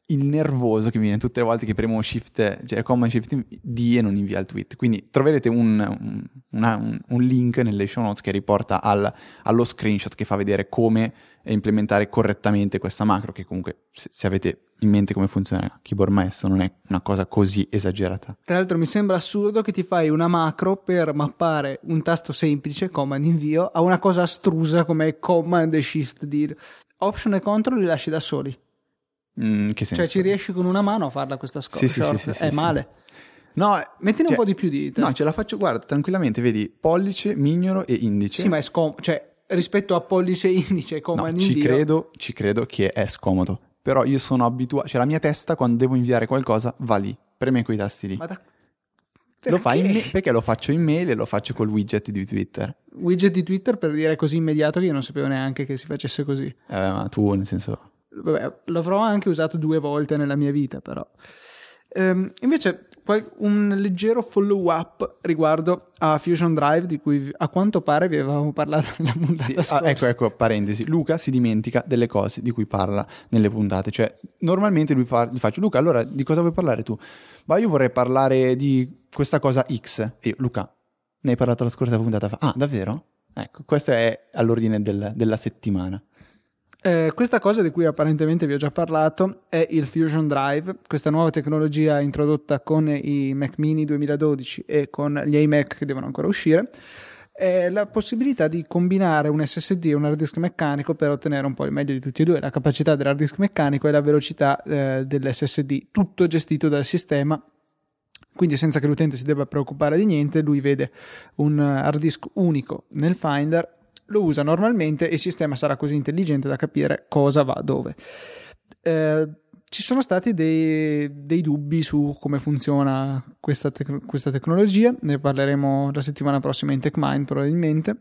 il nervoso che mi viene tutte le volte che premo Shift, cioè Command Shift D e non invia il tweet. Quindi troverete un, un- un- un link nelle show notes che riporta al- allo screenshot che fa vedere come implementare correttamente questa macro, che comunque se, se avete in mente come funziona Keyboard Maestro non è una cosa così esagerata. Tra l'altro mi sembra assurdo che ti fai una macro per mappare un tasto semplice, command invio, a una cosa astrusa come command shift D. Option e control li lasci da soli. Mm, che senso? Cioè ci riesci con una mano a farla questa scorta. Sì, sì, sì, è male. No, Mettine cioè- un po' di più di testa. No, ce la faccio, guarda, tranquillamente, vedi, pollice, mignolo e indice. Sì, ma è scomodo. Cioè, rispetto a pollice indice e No, ci credo, ci credo che è scomodo. Però io sono abituato, cioè la mia testa quando devo inviare qualcosa va lì, preme quei tasti lì. Ma da... Lo fai in Perché? me- perché lo faccio in mail e lo faccio col widget di Twitter. Widget di Twitter per dire così immediato che io non sapevo neanche che si facesse così. Eh, ma tu, nel senso... Vabbè, l'avrò anche usato due volte nella mia vita, però. Ehm, invece, un leggero follow up riguardo a Fusion Drive, di cui a quanto pare vi avevamo parlato nella puntata Sì, ah, ecco, ecco, parentesi. Luca si dimentica delle cose di cui parla nelle puntate. Cioè, normalmente lui fa, gli faccio, Luca, allora di cosa vuoi parlare tu? Ma io vorrei parlare di questa cosa X. E io, Luca, ne hai parlato la scorsa puntata fa. Ah, davvero? Ecco, questo è all'ordine del- della settimana. Eh, questa cosa di cui apparentemente vi ho già parlato è il Fusion Drive, questa nuova tecnologia introdotta con i Mac mini 2012 e con gli iMac che devono ancora uscire, è la possibilità di combinare un SSD e un hard disk meccanico per ottenere un po' il meglio di tutti e due, la capacità dell'hard disk meccanico e la velocità eh, dell'SSD, tutto gestito dal sistema. Quindi senza che l'utente si debba preoccupare di niente, lui vede un hard disk unico nel Finder, lo usa normalmente e il sistema sarà così intelligente da capire cosa va dove. Eh, ci sono stati dei, dei, dubbi su come funziona questa, tec- questa, tecnologia, ne parleremo la settimana prossima in TechMind probabilmente,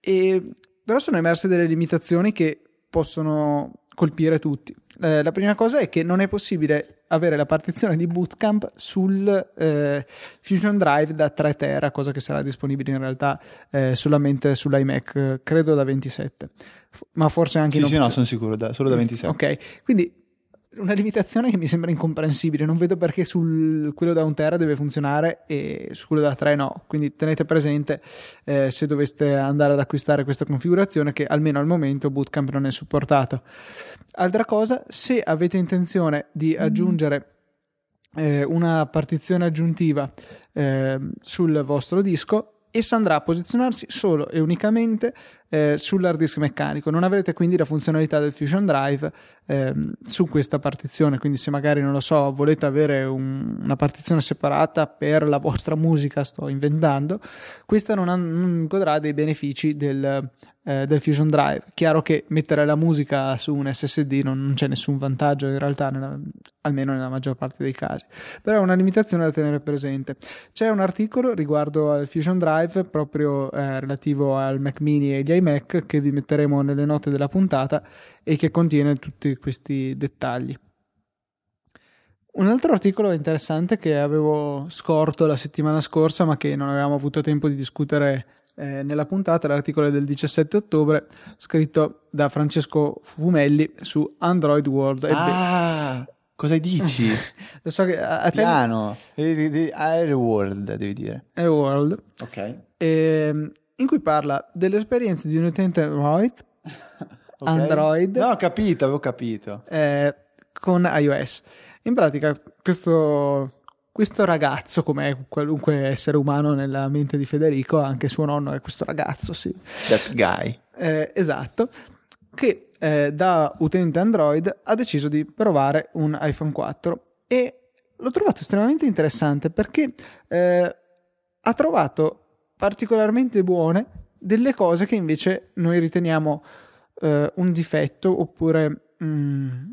e, però sono emerse delle limitazioni che possono colpire tutti. Eh, la prima cosa è che non è possibile avere la partizione di Bootcamp sul eh, Fusion Drive da 3 tera, cosa che sarà disponibile in realtà eh, solamente sull'iMac, credo da 27, ma forse anche sì, in Sì, no, sono sicuro, da, solo da 27. Ok, quindi una limitazione che mi sembra incomprensibile. Non vedo perché su quello da 1 tera deve funzionare e su quello da 3 no. Quindi tenete presente eh, se doveste andare ad acquistare questa configurazione che almeno al momento Bootcamp non è supportato. Altra cosa, se avete intenzione di aggiungere eh, una partizione aggiuntiva eh, sul vostro disco, essa andrà a posizionarsi solo e unicamente eh, sull'hard disk meccanico. Non avrete quindi la funzionalità del Fusion Drive ehm, su questa partizione. Quindi, se magari non lo so, volete avere un, una partizione separata per la vostra musica, sto inventando, questa non, ha, non godrà dei benefici del, eh, del Fusion Drive. Chiaro che mettere la musica su un SSD non, non c'è nessun vantaggio in realtà, nella, almeno nella maggior parte dei casi, però è una limitazione da tenere presente. C'è un articolo riguardo al Fusion Drive proprio eh, relativo al Mac mini e agli iMac che vi metteremo nelle note della puntata e che contiene tutti questi dettagli. Un altro articolo interessante che avevo scorto la settimana scorsa ma che non avevamo avuto tempo di discutere eh, nella puntata, l'articolo del 17 ottobre, scritto da Francesco Fumelli su Android World. Ah, cosa dici? Lo so che a, a Piano, Air World devi dire. Air World. Ok. E, ehm, in cui parla delle esperienze di un utente Android. okay. Android. No, ho capito, avevo capito. Eh, con iOS. In pratica, questo questo ragazzo, come qualunque essere umano nella mente di Federico, anche suo nonno è questo ragazzo, sì. That guy. Eh, esatto, che eh, da utente Android ha deciso di provare un iPhone 4 e l'ho trovato estremamente interessante perché eh, ha trovato particolarmente buone delle cose che invece noi riteniamo eh, un difetto oppure... Mm,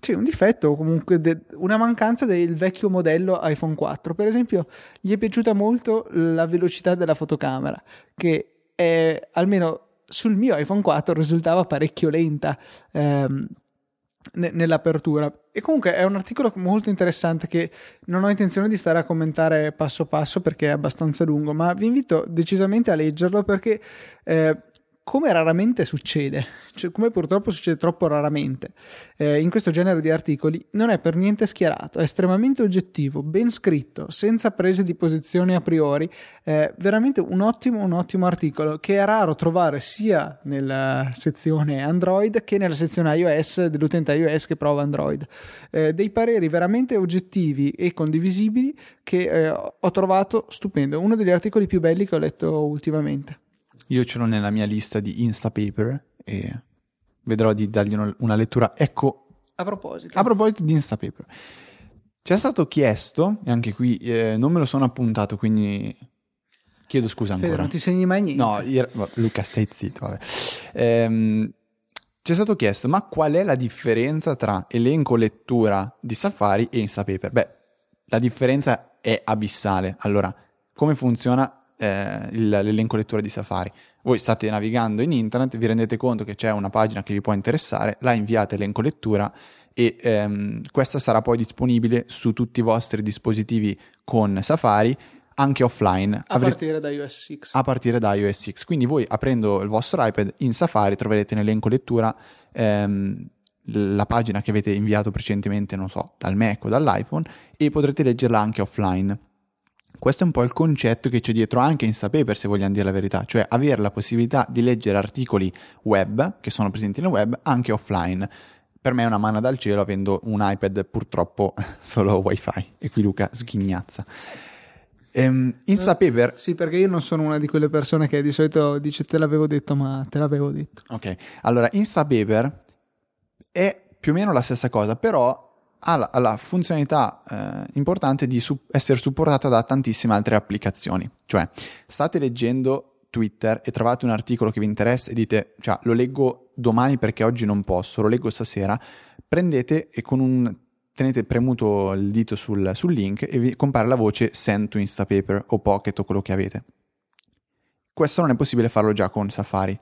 sì, un difetto o comunque de- una mancanza del vecchio modello iPhone 4. Per esempio, gli è piaciuta molto la velocità della fotocamera, che è, almeno sul mio iPhone 4 risultava parecchio lenta ehm, ne- nell'apertura. E comunque è un articolo molto interessante che non ho intenzione di stare a commentare passo passo perché è abbastanza lungo, ma vi invito decisamente a leggerlo perché eh, come raramente succede, cioè come purtroppo succede troppo raramente eh, in questo genere di articoli, non è per niente schierato, è estremamente oggettivo, ben scritto, senza prese di posizione a priori, eh, veramente un ottimo, un ottimo articolo che è raro trovare sia nella sezione Android che nella sezione iOS dell'utente iOS che prova Android. Eh, dei pareri veramente oggettivi e condivisibili che eh, ho trovato stupendo, uno degli articoli più belli che ho letto ultimamente. Io ce l'ho nella mia lista di Instapaper e vedrò di dargli una lettura. Ecco, a proposito. A proposito di Instapaper. Ci è stato chiesto, e anche qui eh, non me lo sono appuntato, quindi chiedo scusa ancora. Fede, non ti segni mai niente. No, io, Luca, stai zitto, vabbè. Ehm, ci è stato chiesto, ma qual è la differenza tra elenco lettura di Safari e Instapaper? Beh, la differenza è abissale. Allora, come funziona eh, l'elenco lettura di Safari. Voi state navigando in internet, vi rendete conto che c'è una pagina che vi può interessare, la inviate elenco lettura e ehm, questa sarà poi disponibile su tutti i vostri dispositivi con Safari anche offline. A Avrete... partire da iOS 6. A partire da iOS 6. Quindi voi aprendo il vostro iPad in Safari troverete in elenco lettura ehm, la pagina che avete inviato precedentemente, non so, dal Mac o dall'iPhone e potrete leggerla anche offline. Questo è un po' il concetto che c'è dietro anche Instapaper, se vogliamo dire la verità, cioè avere la possibilità di leggere articoli web che sono presenti nel web anche offline. Per me è una mano dal cielo avendo un iPad purtroppo solo wifi e qui Luca sghignazza. Ehm, Instapaper, Sì, perché io non sono una di quelle persone che di solito dice te l'avevo detto, ma te l'avevo detto. ok, allora Instapaper è più o meno la stessa cosa, però ha la, ha la funzionalità eh, importante di su- essere supportata da tantissime altre applicazioni. Cioè, state leggendo Twitter e trovate un articolo che vi interessa e dite, cioè, lo leggo domani perché oggi non posso, lo leggo stasera, prendete e con un tenete premuto il dito sul, sul link e vi compare la voce Send to Instapaper o Pocket o quello che avete. Questo non è possibile farlo già con Safari,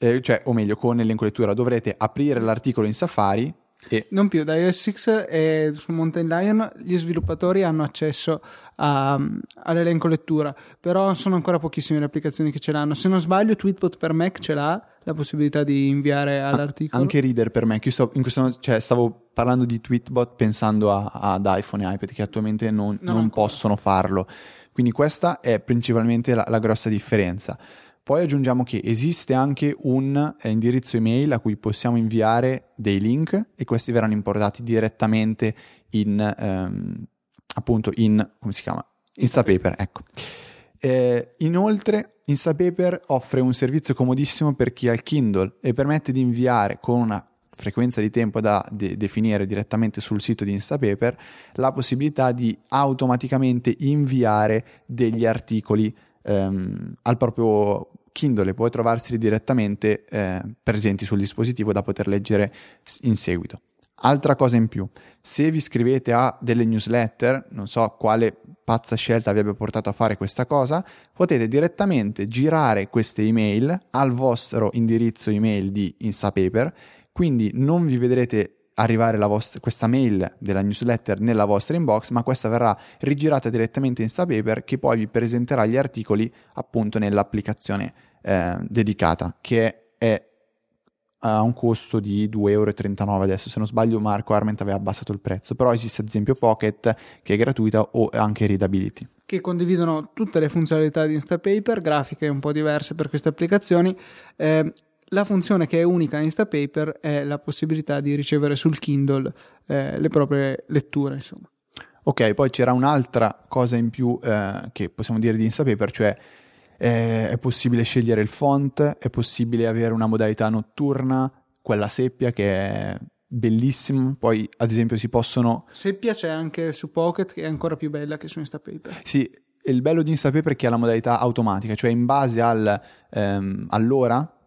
Eh, cioè, o meglio, con elenco lettura. Dovrete aprire l'articolo in Safari e Non più, da iOS 6 e su Mountain Lion gli sviluppatori hanno accesso a- all'elenco lettura, però sono ancora pochissime le applicazioni che ce l'hanno. Se non sbaglio, Tweetbot per Mac ce l'ha la possibilità di inviare all'articolo. anche Reader per che io sto- in questo, cioè, stavo parlando di Tweetbot pensando a- ad iPhone e iPad che attualmente non, No, non ancora. possono farlo. Quindi questa è principalmente la, la grossa differenza. Poi aggiungiamo che esiste anche un eh, indirizzo email a cui possiamo inviare dei link e questi verranno importati direttamente in ehm, appunto in come si chiama? Instapaper, ecco. Eh, inoltre, Instapaper offre un servizio comodissimo per chi ha il Kindle e permette di inviare con una frequenza di tempo da de- definire direttamente sul sito di Instapaper la possibilità di automaticamente inviare degli articoli ehm, al proprio Kindle e poi trovarseli direttamente eh, presenti sul dispositivo da poter leggere in seguito. Altra cosa in più, se vi iscrivete a delle newsletter, non so quale pazza scelta vi abbia portato a fare questa cosa, potete direttamente girare queste email al vostro indirizzo email di Instapaper, quindi non vi vedrete arrivare vostra- questa mail della newsletter nella vostra inbox, ma questa verrà rigirata direttamente in Instapaper che poi vi presenterà gli articoli appunto nell'applicazione eh, dedicata, che è a un costo di 2,39 euro adesso se non sbaglio Marco Arment aveva abbassato il prezzo però esiste ad esempio Pocket che è gratuita o anche Readability che condividono tutte le funzionalità di Instapaper, grafiche un po' diverse per queste applicazioni. Eh, la funzione che è unica in Instapaper è la possibilità di ricevere sul Kindle eh, le proprie letture, insomma. ok poi c'era un'altra cosa in più eh, che possiamo dire di Instapaper cioè eh, è possibile scegliere il font è possibile avere una modalità notturna quella seppia che è bellissima poi ad esempio si possono Seppia c'è anche su Pocket che è ancora più bella che su Instapaper. Sì, il bello di Instapaper è che ha la modalità automatica, cioè in base al, ehm, all'ora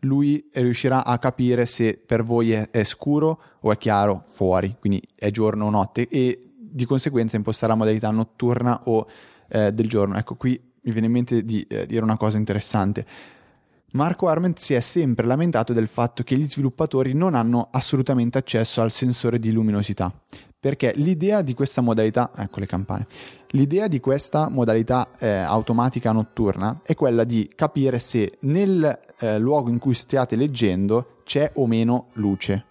lui riuscirà a capire se per voi è, è scuro o è chiaro fuori, quindi è giorno o notte e di conseguenza imposterà modalità notturna o eh, del giorno. Ecco, qui mi viene in mente di eh, dire una cosa interessante. Marco Arment si è sempre lamentato del fatto che gli sviluppatori non hanno assolutamente accesso al sensore di luminosità, perché l'idea di questa modalità, ecco le campane, l'idea di questa modalità eh, automatica notturna è quella di capire se nel eh, luogo in cui stiate leggendo c'è o meno luce.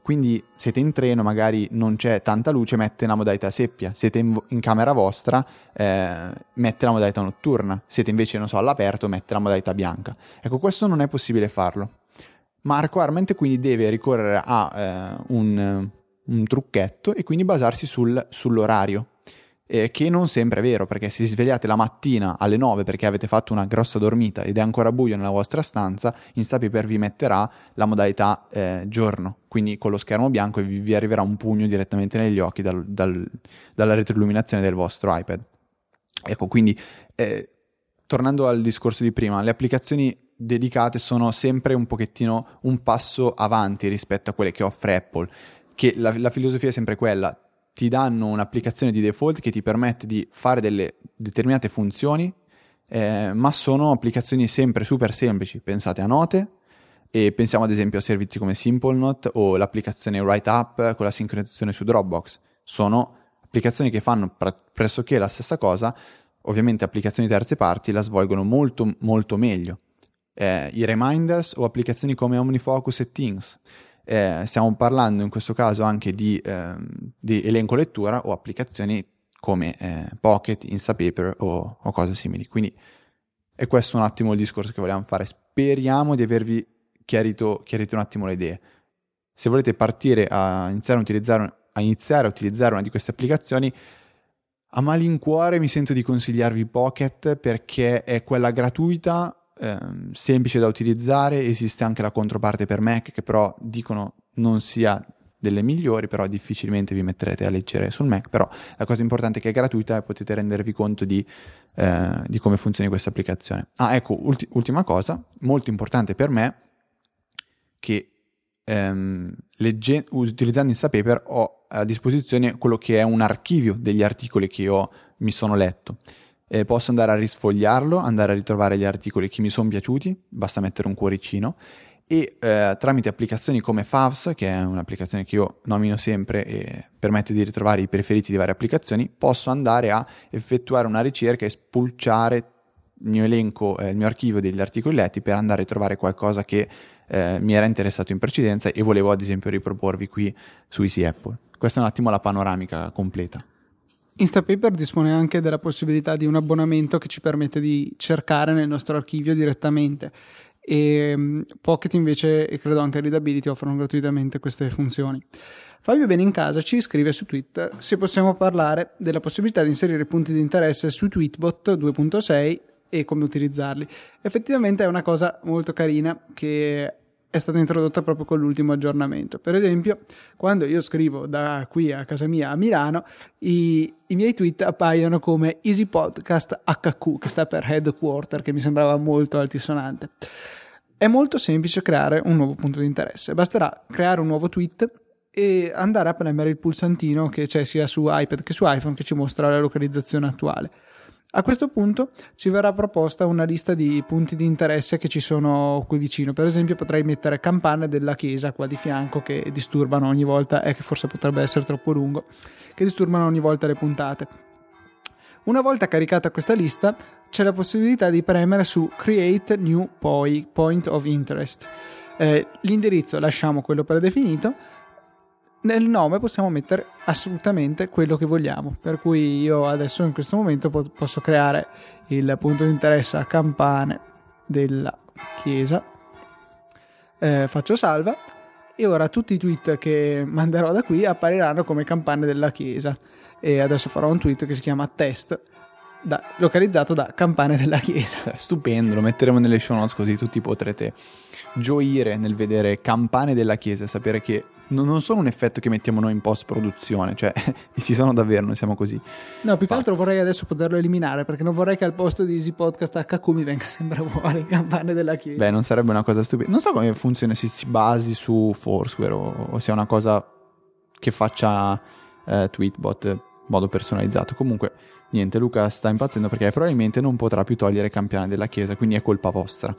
Quindi siete in treno, magari non c'è tanta luce, mette la modalità seppia. Siete in, in camera vostra, eh, mette la modalità notturna. Siete invece, non so, all'aperto, mette la modalità bianca. Ecco, questo non è possibile farlo. Marco Arment quindi deve ricorrere a eh, un, un trucchetto e quindi basarsi sul- sull'orario. eh, che non sempre è vero, perché se svegliate la mattina alle 9 perché avete fatto una grossa dormita ed è ancora buio nella vostra stanza, Instapaper vi metterà la modalità eh, giorno, quindi con lo schermo bianco e vi, vi arriverà un pugno direttamente negli occhi dal- dal- dalla retroilluminazione del vostro iPad. Ecco, quindi eh, tornando al discorso di prima, le applicazioni dedicate sono sempre un pochettino un passo avanti rispetto a quelle che offre Apple, che la, la filosofia è sempre quella, ti danno un'applicazione di default che ti permette di fare delle determinate funzioni, eh, ma sono applicazioni sempre super semplici, pensate a note e pensiamo ad esempio a servizi come SimpleNote o l'applicazione WriteUp con la sincronizzazione su Dropbox, sono applicazioni che fanno pre- pressoché la stessa cosa, ovviamente applicazioni terze parti la svolgono molto molto meglio. Eh, I reminders o applicazioni come OmniFocus e Things. Eh, stiamo parlando in questo caso anche di, ehm, di elenco lettura o applicazioni come eh, Pocket, Instapaper o, o cose simili. Quindi è questo un attimo il discorso che volevamo fare. Speriamo di avervi chiarito, chiarito un attimo le idee. Se volete partire a iniziare a utilizzare, a iniziare a utilizzare una di queste applicazioni, a malincuore mi sento di consigliarvi Pocket perché è quella gratuita, ehm, semplice da utilizzare, esiste anche la controparte per Mac che però dicono non sia delle migliori, però difficilmente vi metterete a leggere sul Mac, però la cosa importante è che è gratuita e potete rendervi conto di, eh, di come funzioni questa applicazione. Ah, ecco, ulti- ultima cosa, molto importante per me, che ehm, legge- utilizzando Instapaper ho a disposizione quello che è un archivio degli articoli che io mi sono letto. Eh, posso andare a risfogliarlo, andare a ritrovare gli articoli che mi sono piaciuti, basta mettere un cuoricino e eh, tramite applicazioni come Favs, che è un'applicazione che io nomino sempre e permette di ritrovare i preferiti di varie applicazioni, posso andare a effettuare una ricerca e spulciare il mio elenco, eh, il mio archivio degli articoli letti per andare a trovare qualcosa che eh, mi era interessato in precedenza e volevo ad esempio riproporvi qui su Easy Apple. Questa è un attimo la panoramica completa. Instapaper dispone anche della possibilità di un abbonamento che ci permette di cercare nel nostro archivio direttamente e um, Pocket invece e credo anche Readability offrono gratuitamente queste funzioni. Fabio Benincasa ci scrive su Twitter se possiamo parlare della possibilità di inserire punti di interesse su Tweetbot 2.6 e come utilizzarli. Effettivamente è una cosa molto carina che è stata introdotta proprio con l'ultimo aggiornamento. Per esempio, quando io scrivo da qui a casa mia a Milano, i, i miei tweet appaiono come Easy Podcast HQ, che sta per Headquarter, che mi sembrava molto altisonante. È molto semplice creare un nuovo punto di interesse. Basterà creare un nuovo tweet e andare a premere il pulsantino che c'è sia su iPad che su iPhone che ci mostra la localizzazione attuale. A questo punto ci verrà proposta una lista di punti di interesse che ci sono qui vicino. Per esempio, potrei mettere campane della chiesa qua di fianco che disturbano ogni volta, e eh, che forse potrebbe essere troppo lungo, che disturbano ogni volta le puntate. Una volta caricata questa lista, c'è la possibilità di premere su Create New Point of Interest. Eh, l'indirizzo lasciamo quello predefinito nel nome possiamo mettere assolutamente quello che vogliamo. Per cui io adesso in questo momento po- posso creare il punto di interesse a campane della chiesa. Eh, faccio salva e ora tutti i tweet che manderò da qui appariranno come campane della chiesa. E adesso farò un tweet che si chiama test. Da, localizzato da Campane della Chiesa. Stupendo, lo metteremo nelle show notes così tutti potrete gioire nel vedere Campane della Chiesa e sapere che non sono un effetto che mettiamo noi in post produzione, cioè ci sono davvero, non siamo così. No, più che altro vorrei adesso poterlo eliminare perché non vorrei che al posto di Easy Podcast HQ mi venga sempre fuori campane della chiesa. Beh, non sarebbe una cosa stupida. Non so come funziona, se si basi su Foursquare o, o sia una cosa che faccia eh, Tweetbot in modo personalizzato. Comunque, niente, Luca sta impazzendo perché probabilmente non potrà più togliere campane della chiesa, quindi è colpa vostra.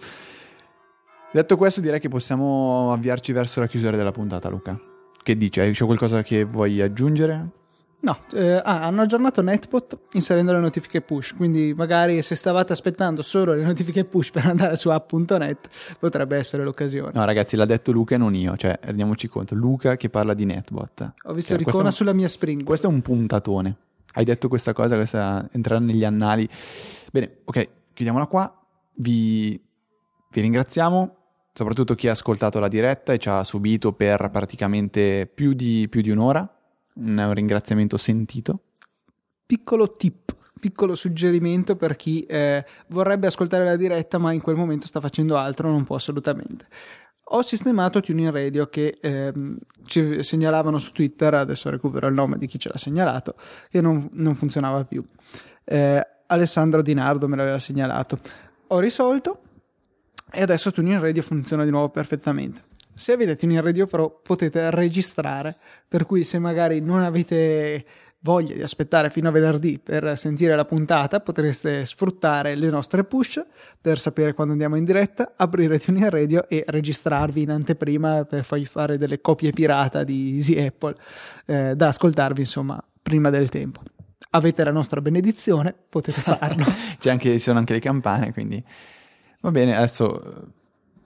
Detto questo, direi che possiamo avviarci verso la chiusura della puntata, Luca. Che dici? C'è qualcosa che vuoi aggiungere? No, eh, ah, hanno aggiornato Netbot inserendo le notifiche push, quindi magari se stavate aspettando solo le notifiche push per andare su app.net potrebbe essere l'occasione. No ragazzi, l'ha detto Luca e non io, cioè rendiamoci conto, Luca che parla di Netbot. Ho visto cioè, Ricona un, sulla mia Spring. Questo è un puntatone. Hai detto questa cosa, questa entrerà negli annali. Bene, ok, chiudiamola qua. Vi, vi ringraziamo soprattutto chi ha ascoltato la diretta e ci ha subito per praticamente più di, più di un'ora. Un ringraziamento sentito. Piccolo tip, piccolo suggerimento per chi eh, vorrebbe ascoltare la diretta ma in quel momento sta facendo altro, non può assolutamente. Ho sistemato Tuning Radio che ehm, ci segnalavano su Twitter, adesso recupero il nome di chi ce l'ha segnalato, che non, non funzionava più. Eh, Alessandro Dinardo me l'aveva segnalato. Ho risolto, e adesso Tuning Radio funziona di nuovo perfettamente. Se avete Tuning Radio Pro potete registrare, per cui se magari non avete voglia di aspettare fino a venerdì per sentire la puntata, potreste sfruttare le nostre push per sapere quando andiamo in diretta, aprire Tuning Radio e registrarvi in anteprima per farvi fare delle copie pirata di Easy Apple eh, da ascoltarvi insomma prima del tempo. Avete la nostra benedizione, potete farlo. anche, ci sono anche le campane, quindi Va bene, adesso eh,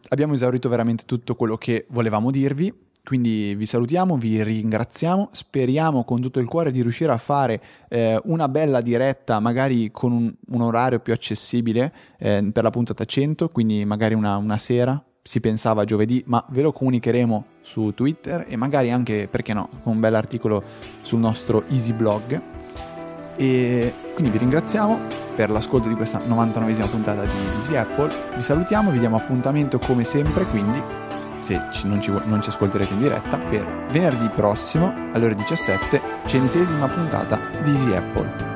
abbiamo esaurito veramente tutto quello che volevamo dirvi. Quindi vi salutiamo, vi ringraziamo, speriamo con tutto il cuore di riuscire a fare eh, una bella diretta, magari con un, un orario più accessibile eh, per la puntata 100, quindi magari una, una, sera, si pensava giovedì, ma ve lo comunicheremo su Twitter e magari anche, perché no, con un bel articolo sul nostro Easy Blog. E quindi vi ringraziamo per l'ascolto di questa 99esima puntata di Easy Apple. Vi salutiamo, vi diamo appuntamento come sempre, quindi se non, ci, non ci ascolterete in diretta, per venerdì prossimo alle ore 17, centesima puntata di Easy Apple.